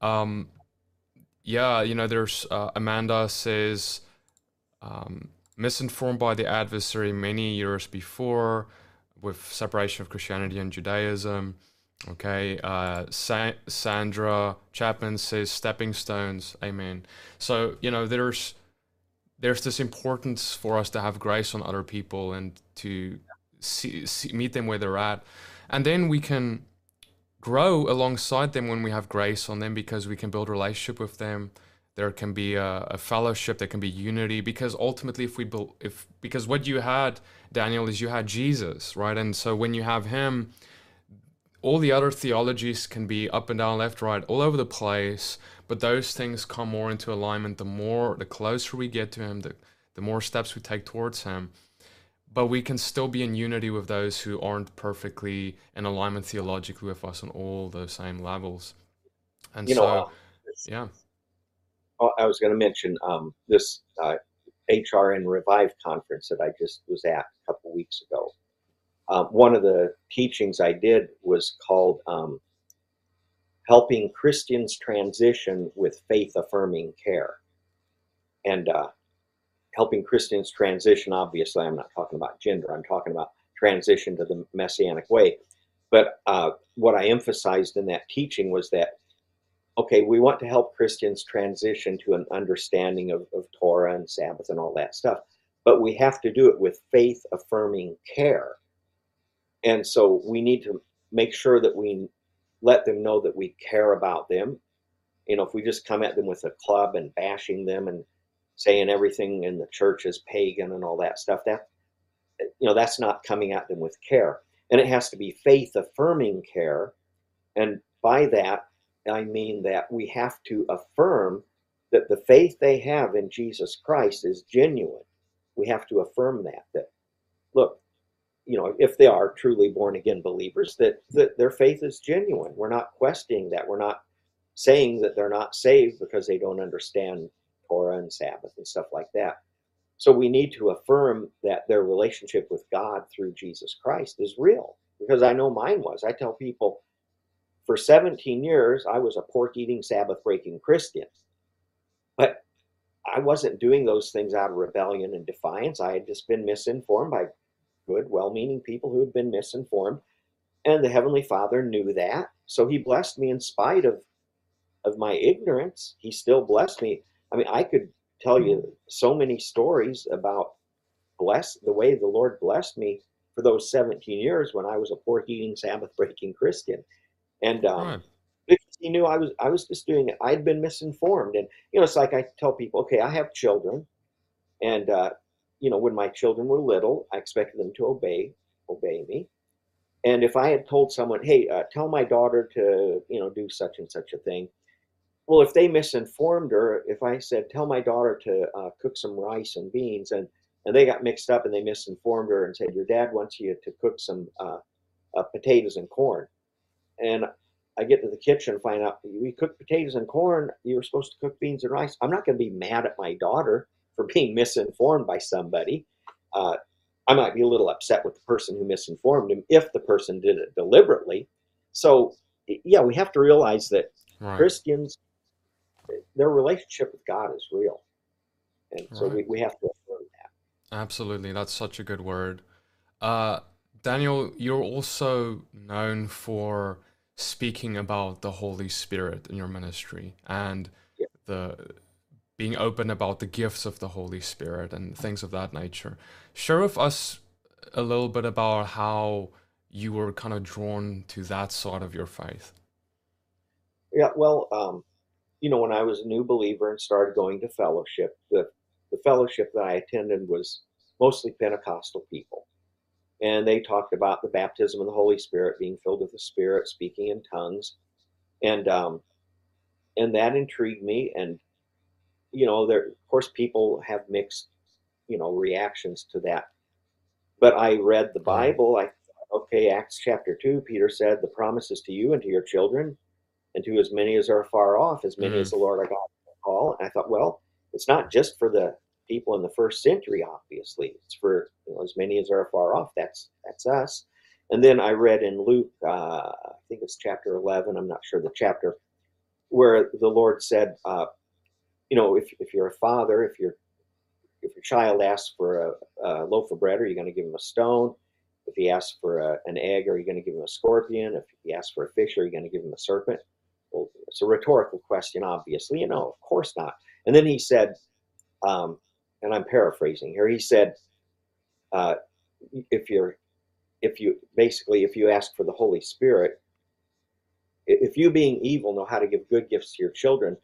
Speaker 1: Um, yeah, you know, there's uh, Amanda says, um, misinformed by the adversary many years before with separation of Christianity and Judaism. Okay, uh, Sa- Sandra Chapman says stepping stones. Amen. So you know, there's there's this importance for us to have grace on other people and to see, see, meet them where they're at, and then we can grow alongside them when we have grace on them because we can build relationship with them. There can be a, a, fellowship there can be unity because ultimately if we build if because what you had daniel is you had jesus right? And so when you have him all the other theologies can be up and down, left, right, all over the place, but those things come more into alignment the more, the closer we get to Him, the, the more steps we take towards Him. But we can still be in unity with those who aren't perfectly in alignment theologically with us on all those same levels. And
Speaker 2: you
Speaker 1: so,
Speaker 2: know, uh,
Speaker 1: yeah.
Speaker 2: Oh, I was going to mention um, this uh, HRN Revive conference that I just was at a couple weeks ago. Uh, one of the teachings I did was called um, Helping Christians Transition with Faith Affirming Care. And uh, helping Christians transition, obviously, I'm not talking about gender, I'm talking about transition to the Messianic way. But uh, what I emphasized in that teaching was that okay, we want to help Christians transition to an understanding of, of Torah and Sabbath and all that stuff, but we have to do it with faith affirming care. And so we need to make sure that we let them know that we care about them. You know, if we just come at them with a club and bashing them and saying everything in the church is pagan and all that stuff, that you know, that's not coming at them with care. And it has to be faith affirming care. And by that, I mean that we have to affirm that the faith they have in Jesus Christ is genuine. We have to affirm that, that, look, you know, if they are truly born again believers, that, that their faith is genuine. We're not questioning that. We're not saying that they're not saved because they don't understand Torah and Sabbath and stuff like that. So we need to affirm that their relationship with God through Jesus Christ is real because I know mine was. I tell people, for 17 years, I was a pork eating, Sabbath breaking Christian. But I wasn't doing those things out of rebellion and defiance. I had just been misinformed by good, well meaning people who had been misinformed. And the Heavenly Father knew that. So He blessed me in spite of, of my ignorance. He still blessed me. I mean, I could tell you so many stories about bless the way the Lord blessed me for those 17 years when I was a poor eating, Sabbath breaking Christian and um, right. because he knew I was I was just doing it. I'd been misinformed, and you know, it's like I tell people, okay, I have children, and uh, you know, when my children were little, I expected them to obey obey me. And if I had told someone, hey, uh, tell my daughter to you know do such and such a thing, well, if they misinformed her, if I said, tell my daughter to uh, cook some rice and beans, and and they got mixed up and they misinformed her and said, your dad wants you to cook some uh, uh, potatoes and corn and I get to the kitchen and find out we cooked potatoes and corn. You were supposed to cook beans and rice. I'm not going to be mad at my daughter for being misinformed by somebody. Uh, I might be a little upset with the person who misinformed him if the person did it deliberately. So, yeah, we have to realize that right. Christians, their relationship with God is real. And so right. we, we have to affirm that.
Speaker 1: Absolutely. That's such a good word. Uh, Daniel, you're also known for speaking about the Holy Spirit in your ministry and yeah. the being open about the gifts of the Holy Spirit and things of that nature. Share with us a little bit about how you were kind of drawn to that side of your faith.
Speaker 2: Yeah, well, um, you know, when I was a new believer and started going to fellowship, the, the fellowship that I attended was mostly Pentecostal people and they talked about the baptism of the Holy Spirit, being filled with the Spirit, speaking in tongues, and um, and that intrigued me. And you know, there of course people have mixed, you know, reactions to that. But I read the Bible. I okay, Acts chapter two. Peter said, "The promises to you and to your children, and to as many as are far off, as many mm-hmm. as the Lord our God will call." And I thought, well, it's not just for the people in the first century, obviously. It's for you know, as many as are far off. That's that's us. And then I read in Luke, uh, I think it's chapter 11, I'm not sure the chapter, where the Lord said, uh, you know, if, if you're a father, if your if your child asks for a, a loaf of bread, are you going to give him a stone? If he asks for a, an egg, are you going to give him a scorpion? If he asks for a fish, are you going to give him a serpent? Well, it's a rhetorical question, obviously. You know, of course not. And then he said, um, and I'm paraphrasing here. He said, uh, if you're, if you basically, if you ask for the Holy Spirit, if you being evil know how to give good gifts to your children,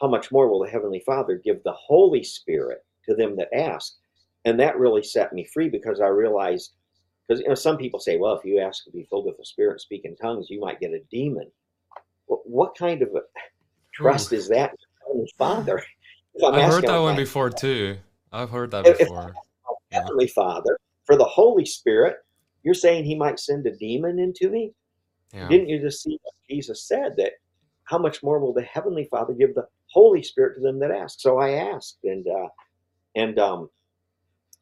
Speaker 2: how much more will the Heavenly Father give the Holy Spirit to them that ask? And that really set me free because I realized because you know some people say, well, if you ask to be filled with the Spirit and speak in tongues, you might get a demon. What, kind of a trust Ooh. is that in Father?
Speaker 1: I've heard that one before too. I've heard that before.
Speaker 2: Heavenly yeah. Father, for the Holy Spirit, you're saying He might send a demon into me? Yeah. Didn't you just see what Jesus said that? How much more will the Heavenly Father give the Holy Spirit to them that ask? So I asked, and uh, and um,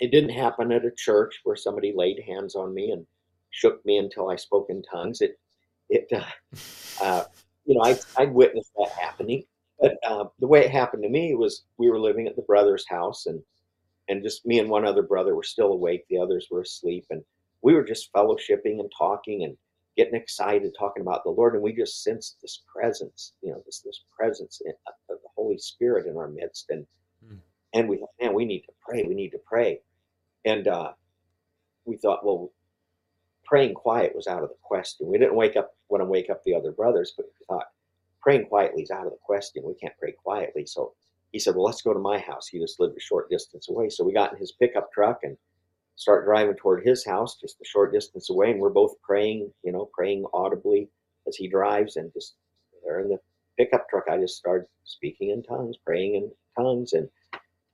Speaker 2: it didn't happen at a church where somebody laid hands on me and shook me until I spoke in tongues. It, it, uh, uh, you know, I, I witnessed that happening. But uh, the way it happened to me was we were living at the brother's house, and and just me and one other brother were still awake. The others were asleep, and we were just fellowshipping and talking and getting excited, talking about the Lord. And we just sensed this presence, you know, this this presence of the Holy Spirit in our midst, and mm. and we thought, man, we need to pray. We need to pray. And uh, we thought, well, praying quiet was out of the question. We didn't wake up want to wake up the other brothers, but we thought praying quietly is out of the question. We can't pray quietly. So he said, well, let's go to my house. He just lived a short distance away. So we got in his pickup truck and start driving toward his house, just a short distance away. And we're both praying, you know, praying audibly as he drives. And just there in the pickup truck, I just started speaking in tongues, praying in tongues. And,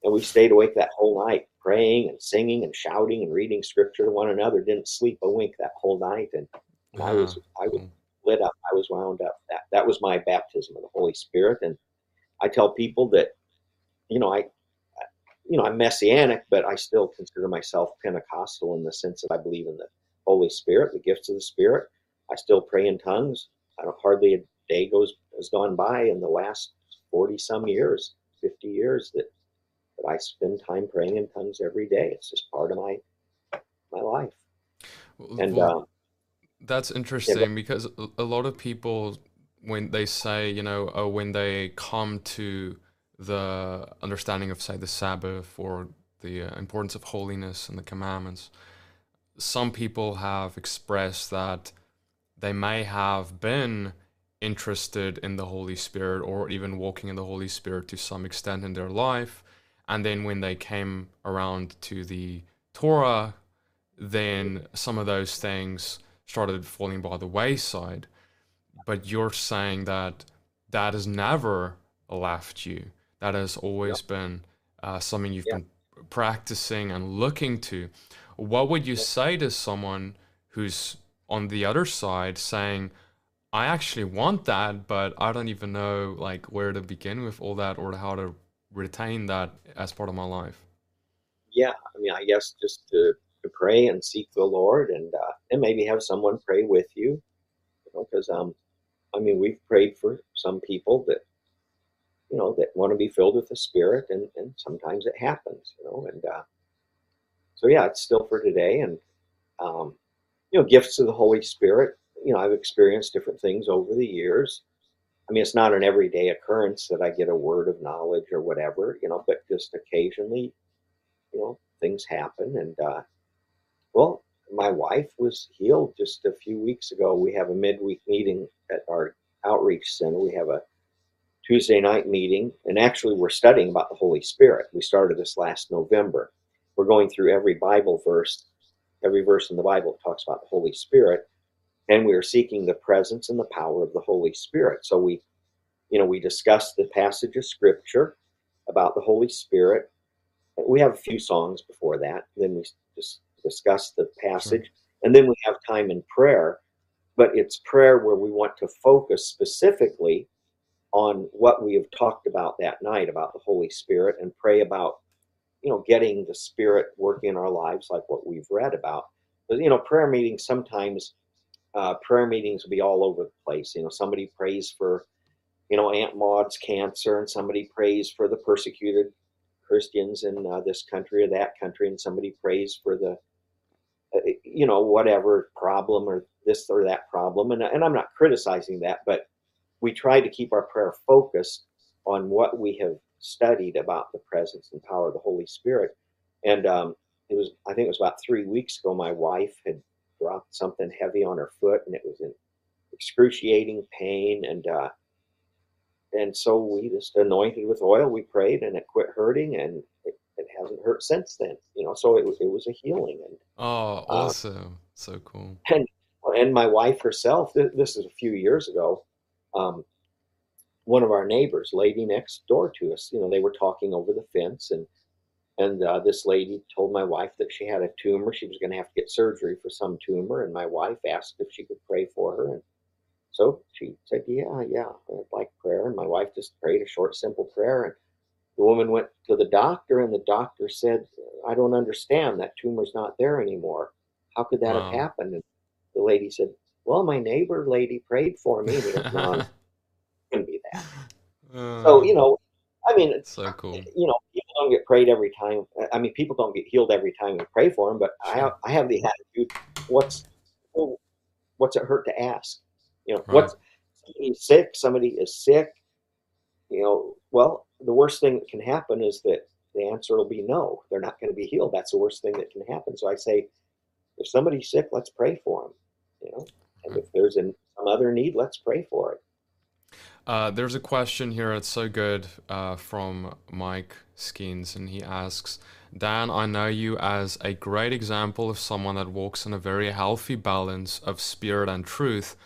Speaker 2: and we stayed awake that whole night praying and singing and shouting and reading scripture to one another. Didn't sleep a wink that whole night, and I was I was hmm. lit up. I was wound up. That that was my baptism of the Holy Spirit. And I tell people that, you know, I, you know, I'm messianic, but I still consider myself Pentecostal in the sense that I believe in the Holy Spirit, the gifts of the Spirit. I still pray in tongues. I don't hardly a day goes has gone by in the last forty some years, fifty years that I spend time praying in tongues every day. It's just part of my my life.
Speaker 1: And well, um, that's interesting yeah, because a lot of people, when they say, you know, oh, when they come to the understanding of, say, the Sabbath or the uh, importance of holiness and the commandments, some people have expressed that they may have been interested in the Holy Spirit or even walking in the Holy Spirit to some extent in their life, and then when they came around to the Torah, then some of those things started falling by the wayside. But you're saying that that has never left you. That has always been uh, something you've been practicing and looking to. What would you say to someone who's on the other side saying, I actually want that, but I don't even know like where to begin with all that or how to retain that as part of my life?
Speaker 2: Yeah, I mean, I guess just to, to pray and seek the Lord, and uh, and maybe have someone pray with you, you know, because um, I mean, we've prayed for some people that you know that want to be filled with the Spirit, and and sometimes it happens, you know, and uh, so yeah, it's still for today, and um, you know, gifts of the Holy Spirit. You know, I've experienced different things over the years I mean, it's not an everyday occurrence that I get a word of knowledge or whatever, you know, but just occasionally, you know, things happen. And, uh, well, my wife was healed just a few weeks ago. We have a midweek meeting at our outreach center. We have a Tuesday night meeting, and actually, we're studying about the Holy Spirit. We started this last November. We're going through every Bible verse, every verse in the Bible talks about the Holy Spirit and we are seeking the presence and the power of the Holy Spirit. So we, you know, we discussed the passage of Scripture about the Holy Spirit. We have a few songs before that. Then we just discuss the passage, and then we have time in prayer. But it's prayer where we want to focus specifically on what we have talked about that night about the Holy Spirit and pray about, you know, getting the Spirit working in our lives like what we've read about. But, you know, prayer meetings sometimes uh, prayer meetings will be all over the place. You know, somebody prays for, you know, Aunt Maud's cancer, and somebody prays for the persecuted Christians in uh, this country or that country, and somebody prays for the, uh, you know, whatever problem or this or that problem. And, and I'm not criticizing that, but we try to keep our prayer focused on what we have studied about the presence and power of the Holy Spirit. And um, it was, I think it was about three weeks ago, my wife had dropped something heavy on her foot, and it was in excruciating pain. And uh, and so we just anointed with oil. We prayed, and it quit hurting, and it, it hasn't hurt since then. You know, so it, it was a healing. And
Speaker 1: oh, uh, awesome! So cool.
Speaker 2: And and my wife herself. This is a few years ago. Um, one of our neighbors, lady next door to us, you know, they were talking over the fence, and and uh, this lady told my wife that she had a tumor. She was going to have to get surgery for some tumor, and my wife asked if she could pray for her, and so she said, "Yeah, yeah, I'd like prayer." And my wife just prayed a short, simple prayer, and the woman went to the doctor, and the doctor said, "I don't understand. That tumor's not there anymore. How could that wow. have happened?" And the lady said, "Well, my neighbor lady prayed for me." And couldn't gonna be that. Uh, so you know, I mean, it's
Speaker 1: so cool.
Speaker 2: You know, don't get prayed every time. I mean, people don't get healed every time we pray for them. But I have, I have the attitude: what's what's it hurt to ask? You know, right. what's somebody's sick? Somebody is sick. You know, well, the worst thing that can happen is that the answer will be no. They're not going to be healed. That's the worst thing that can happen. So I say, if somebody's sick, let's pray for them. You know, and if there's an, some other need, let's pray for it.
Speaker 1: Uh, there's a question here. It's so good uh, from Mike Skeens, and he asks, Dan, I know you as a great example of someone that walks in a very healthy balance of spirit and truth.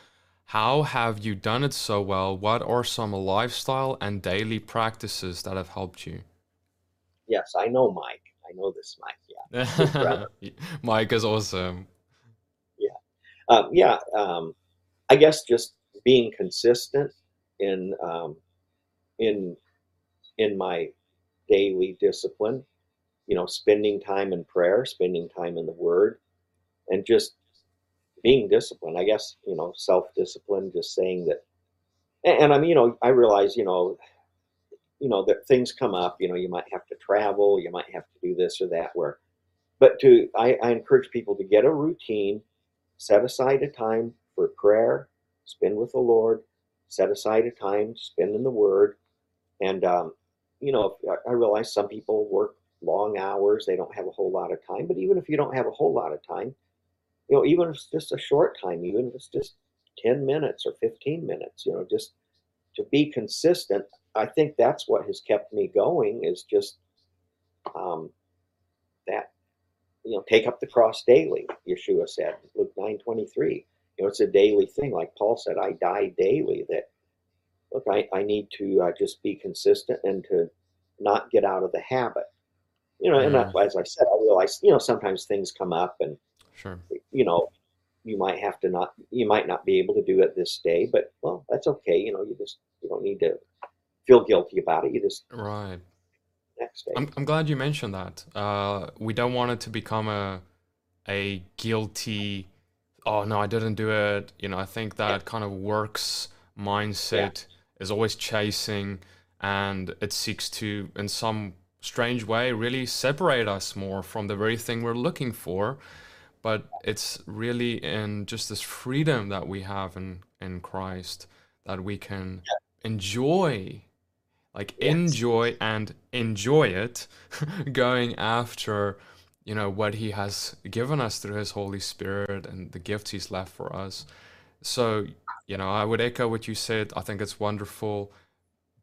Speaker 1: How have you done it so well? What are some lifestyle and daily practices that have helped you?
Speaker 2: Yes, I know Mike. I know this Mike.
Speaker 1: Yeah, Mike is awesome.
Speaker 2: Yeah, um, yeah. Um, I guess just being consistent in um, in in my daily discipline. You know, spending time in prayer, spending time in the Word, and just being disciplined. I guess you know, self discipline. Just saying that, and, and I'm you know, I realize you know, you know that things come up. You know, you might have to travel, you might have to do this or that. Where, but to I, I encourage people to get a routine, set aside a time for prayer, spend with the Lord, set aside a time, spend in the Word, and um, you know, I realize some people work long hours; they don't have a whole lot of time. But even if you don't have a whole lot of time, you know, even if it's just a short time, even if it's just ten minutes or fifteen minutes, you know, just to be consistent. I think that's what has kept me going. Is just um, that you know, take up the cross daily. Yeshua said, Luke nine twenty three you know, it's a daily thing. Like Paul said, I die daily. That look, I, I need to uh, just be consistent and to not get out of the habit. You know, and as I said, I realize, you know, sometimes things come up and,
Speaker 1: sure,
Speaker 2: you know, you might have to not, you might not be able to do it this day, but well, that's okay. You know, you just, you don't need to feel guilty about it. You just,
Speaker 1: right.
Speaker 2: Next day.
Speaker 1: I'm, I'm glad you mentioned that. Uh, we don't want it to become a, a guilty, oh no, I didn't do it. You know, I think that yeah. kind of works mindset yeah. is always chasing and it seeks to, in some strange way, really separate us more from the very thing we're looking for. But it's really in just this freedom that we have in, in Christ that we can yeah. enjoy, like yes. enjoy and enjoy it going after you know what he has given us through his holy spirit and the gifts he's left for us. So you know i would echo what you said. I think it's wonderful.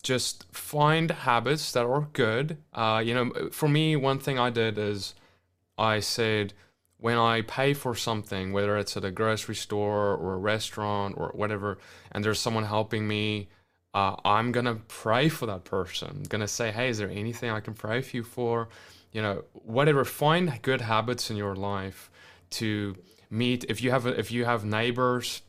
Speaker 1: Just find habits that are good. Uh, you know for me one thing i did is i said when i pay for something whether it's at a grocery store or a restaurant or whatever and there's someone helping me uh, i'm gonna pray for that person. I'm gonna say hey is there anything i can pray for you for you know whatever find good habits in your life to meet if you have if you have neighbors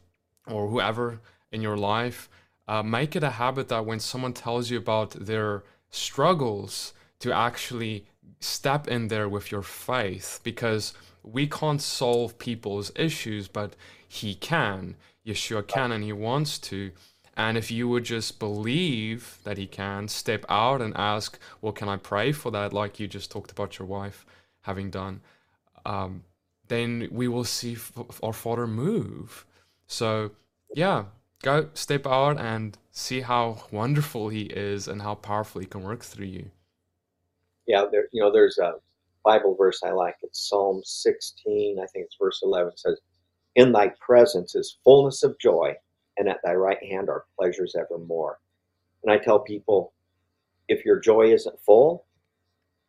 Speaker 1: or whoever in your life uh, make it a habit that when someone tells you about their struggles to actually step in there with your faith because we can't solve people's issues but he can. Yeshua can and he wants to and if you would just believe that He can, step out and ask, Well, can I pray for that? Like you just talked about your wife having done, um, then we will see f- our Father move. So, yeah, go step out and see how wonderful He is and how powerful He can work through you.
Speaker 2: Yeah, there, you know, there's a Bible verse I like. It's Psalm 16, I think it's verse 11. It says, In thy presence is fullness of joy and at thy right hand are pleasures evermore. And I tell people, if your joy isn't full,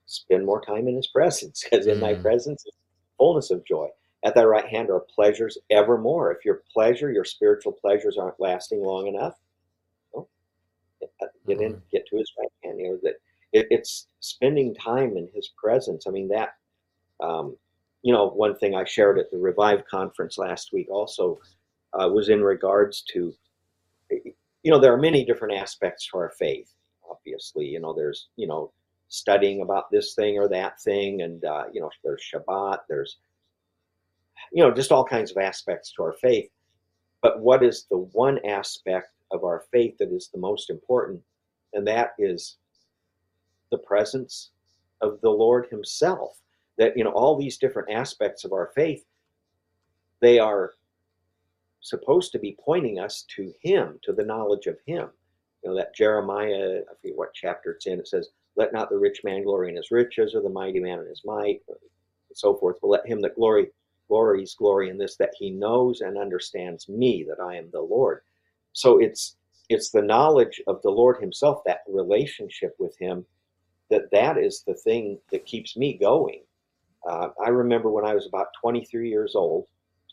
Speaker 2: spend more time in his presence, because in mm. thy presence is fullness of joy. at thy right hand are pleasures evermore. If your pleasure, your spiritual pleasures aren't lasting long enough, well, get in, get to his right hand. You know that it, it's spending time in his presence. I mean that. Um, you know, one thing I shared at the Revive conference last week also uh, was in regards to, you know, there are many different aspects to our faith. Obviously, you know, there's you know studying about this thing or that thing, and uh, you know, there's Shabbat, there's you know, just all kinds of aspects to our faith. But what is the one aspect of our faith that is the most important? And that is the presence of the Lord Himself. That, you know, all these different aspects of our faith, they are supposed to be pointing us to Him, to the knowledge of Him. You know, that Jeremiah, I forget what chapter it's in, it says, Let not the rich man glory in his riches, or the mighty man in his might, and so forth, but let him that glory glory's glory in this that he knows and understands me that i am the lord. So it's it's the knowledge of the lord himself that relationship with him that that is the thing that keeps me going. Uh, i remember when i was about 23 years old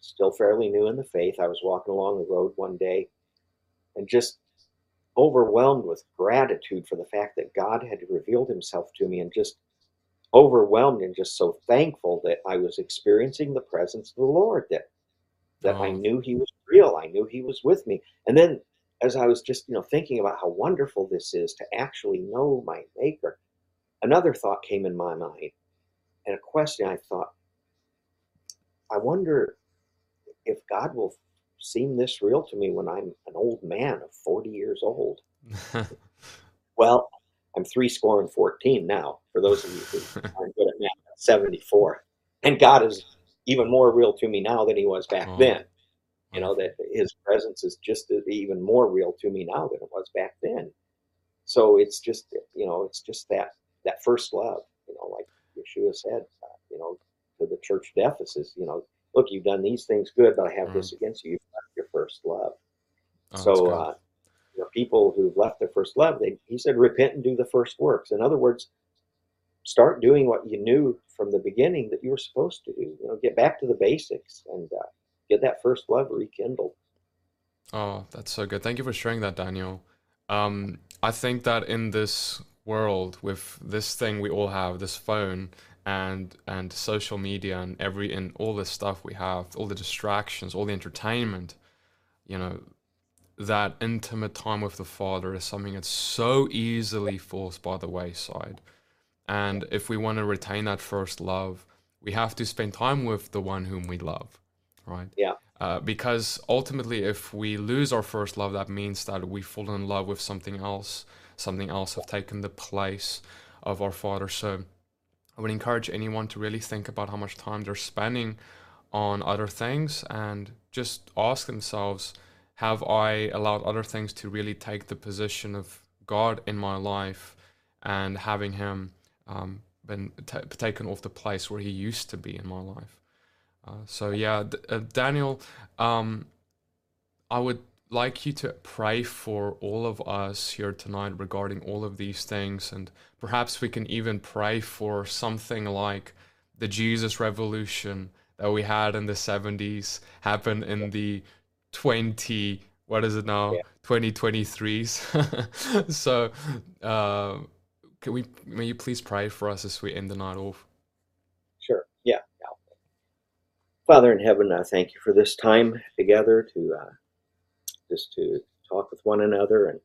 Speaker 2: still fairly new in the faith i was walking along the road one day and just overwhelmed with gratitude for the fact that god had revealed himself to me and just overwhelmed and just so thankful that I was experiencing the presence of the Lord, that that oh. I knew He was real. I knew He was with me. And then as I was just, you know, thinking about how wonderful this is to actually know my maker, another thought came in my mind. And a question I thought, I wonder if God will seem this real to me when I'm an old man of 40 years old. well, I'm three score and 14 now, for those of you who aren't good at math, 74. And God is even more real to me now than he was back oh. then. You know, that his presence is just even more real to me now than it was back then. So it's just, you know, it's just that, that first love, you know, like Yeshua said, uh, you know, to the church of Ephesus, you know, look, you've done these things good, but I have mm. this against you. You've left your first love. Oh, so, uh, you know, people who've left their first love, they, he said, repent and do the first works. In other words, start doing what you knew from the beginning that you were supposed to do. You know, get back to the basics and uh, get that first love rekindled.
Speaker 1: Oh, that's so good. Thank you for sharing that, Daniel. Um, I think that in this world, with this thing we all have, this phone and and social media and every and all the stuff we have, all the distractions, all the entertainment, you know, that intimate time with the Father is something that so easily falls by the wayside. And if we want to retain that first love, we have to spend time with the one whom we love, right?
Speaker 2: Yeah.
Speaker 1: Uh, because ultimately, if we lose our first love, that means that we fall in love with something else. Something else have taken the place of our Father. So I would encourage anyone to really think about how much time they're spending on other things and just ask themselves have I allowed other things to really take the position of God in my life and having Him um, been t- taken off the place where He used to be in my life? Uh, so, yeah, D- uh, Daniel, um, I would like you to pray for all of us here tonight regarding all of these things. And perhaps we can even pray for something like the Jesus revolution that we had in the 70s happen in the 20 what is it now yeah. 2023s so uh, can we may you please pray for us as we end the night off
Speaker 2: sure yeah, yeah. father in heaven i thank you for this time together to uh, just to talk with one another and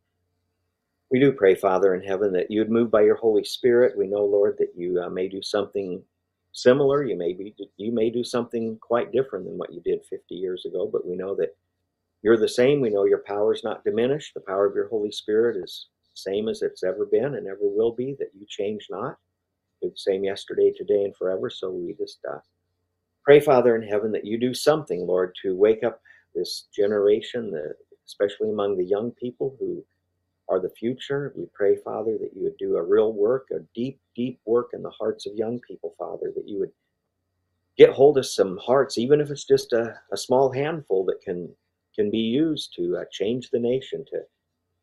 Speaker 2: we do pray father in heaven that you would move by your holy spirit we know lord that you uh, may do something similar you may be you may do something quite different than what you did 50 years ago but we know that you're the same. We know your power is not diminished. The power of your Holy Spirit is same as it's ever been and ever will be, that you change not. You're the same yesterday, today, and forever. So we just uh, pray, Father in heaven, that you do something, Lord, to wake up this generation, the, especially among the young people who are the future. We pray, Father, that you would do a real work, a deep, deep work in the hearts of young people, Father, that you would get hold of some hearts, even if it's just a, a small handful that can can be used to uh, change the nation, to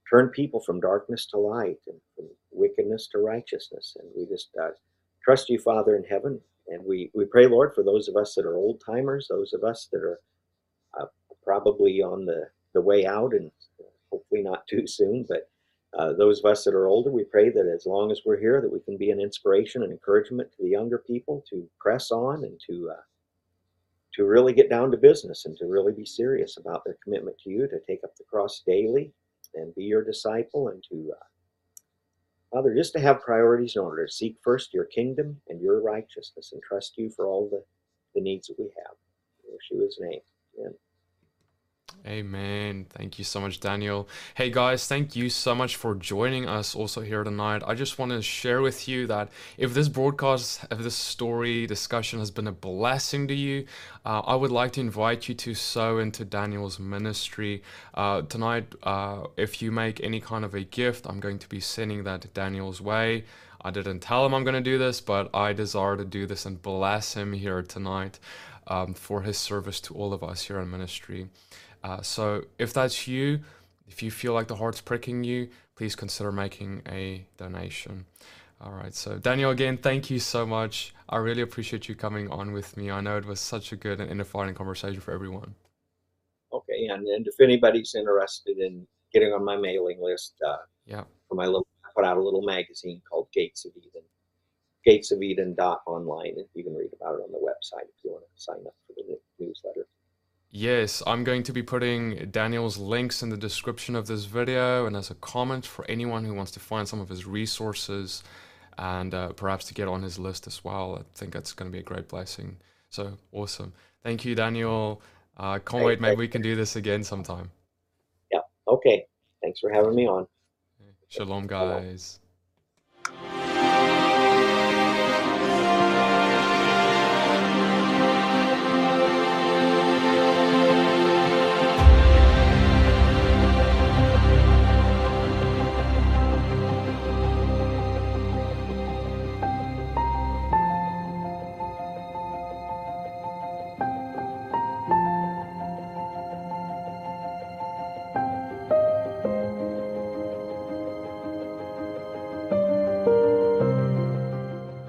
Speaker 2: turn people from darkness to light and from wickedness to righteousness. And we just uh, trust you, Father in heaven. and we, we pray, Lord, for those of us that are old timers, those of us that are uh, probably on the, the way out and hopefully not too soon, but uh, those of us that are older, we pray that as long as we're here, that we can be an inspiration and encouragement to the younger people to press on and to uh, to really get down to business and to really be serious about their commitment to you, to take up the cross daily and be your disciple, and to uh, Father, just to have priorities in order to seek first your kingdom and your righteousness, and trust you for all the, the needs that we have. In Yeshua's name, amen.
Speaker 1: Thank you so much, Daniel. Hey guys, thank you so much for joining us also here tonight. I just want to share with you that if this broadcast, if this story discussion has been a blessing to you, uh, I would like to invite you to sow into Daniel's ministry. Uh, tonight, uh, if you make any kind of a gift, I'm going to be sending that to Daniel's way. I didn't tell him I'm going to do this, but I desire to do this and bless him here tonight um, for his service to all of us here in ministry. Uh, so if that's you, if you feel like the heart's pricking you, please consider making a donation. All right. So Daniel, again, thank you so much. I really appreciate you coming on with me. I know it was such a good and edifying conversation for everyone.
Speaker 2: Okay, and, and if anybody's interested in getting on my mailing list, uh,
Speaker 1: yeah,
Speaker 2: for my little, I put out a little magazine called Gates of Eden, gatesofeden.online, and you can read about it on the website if you want to sign up for the newsletter.
Speaker 1: Yes, I'm going to be putting Daniel's links in the description of this video and as a comment for anyone who wants to find some of his resources and uh, perhaps to get on his list as well. I think that's going to be a great blessing. So awesome. Thank you, Daniel. Uh, can't wait. Maybe we can do this again sometime.
Speaker 2: Yeah. Okay. Thanks for having me on.
Speaker 1: Shalom, guys.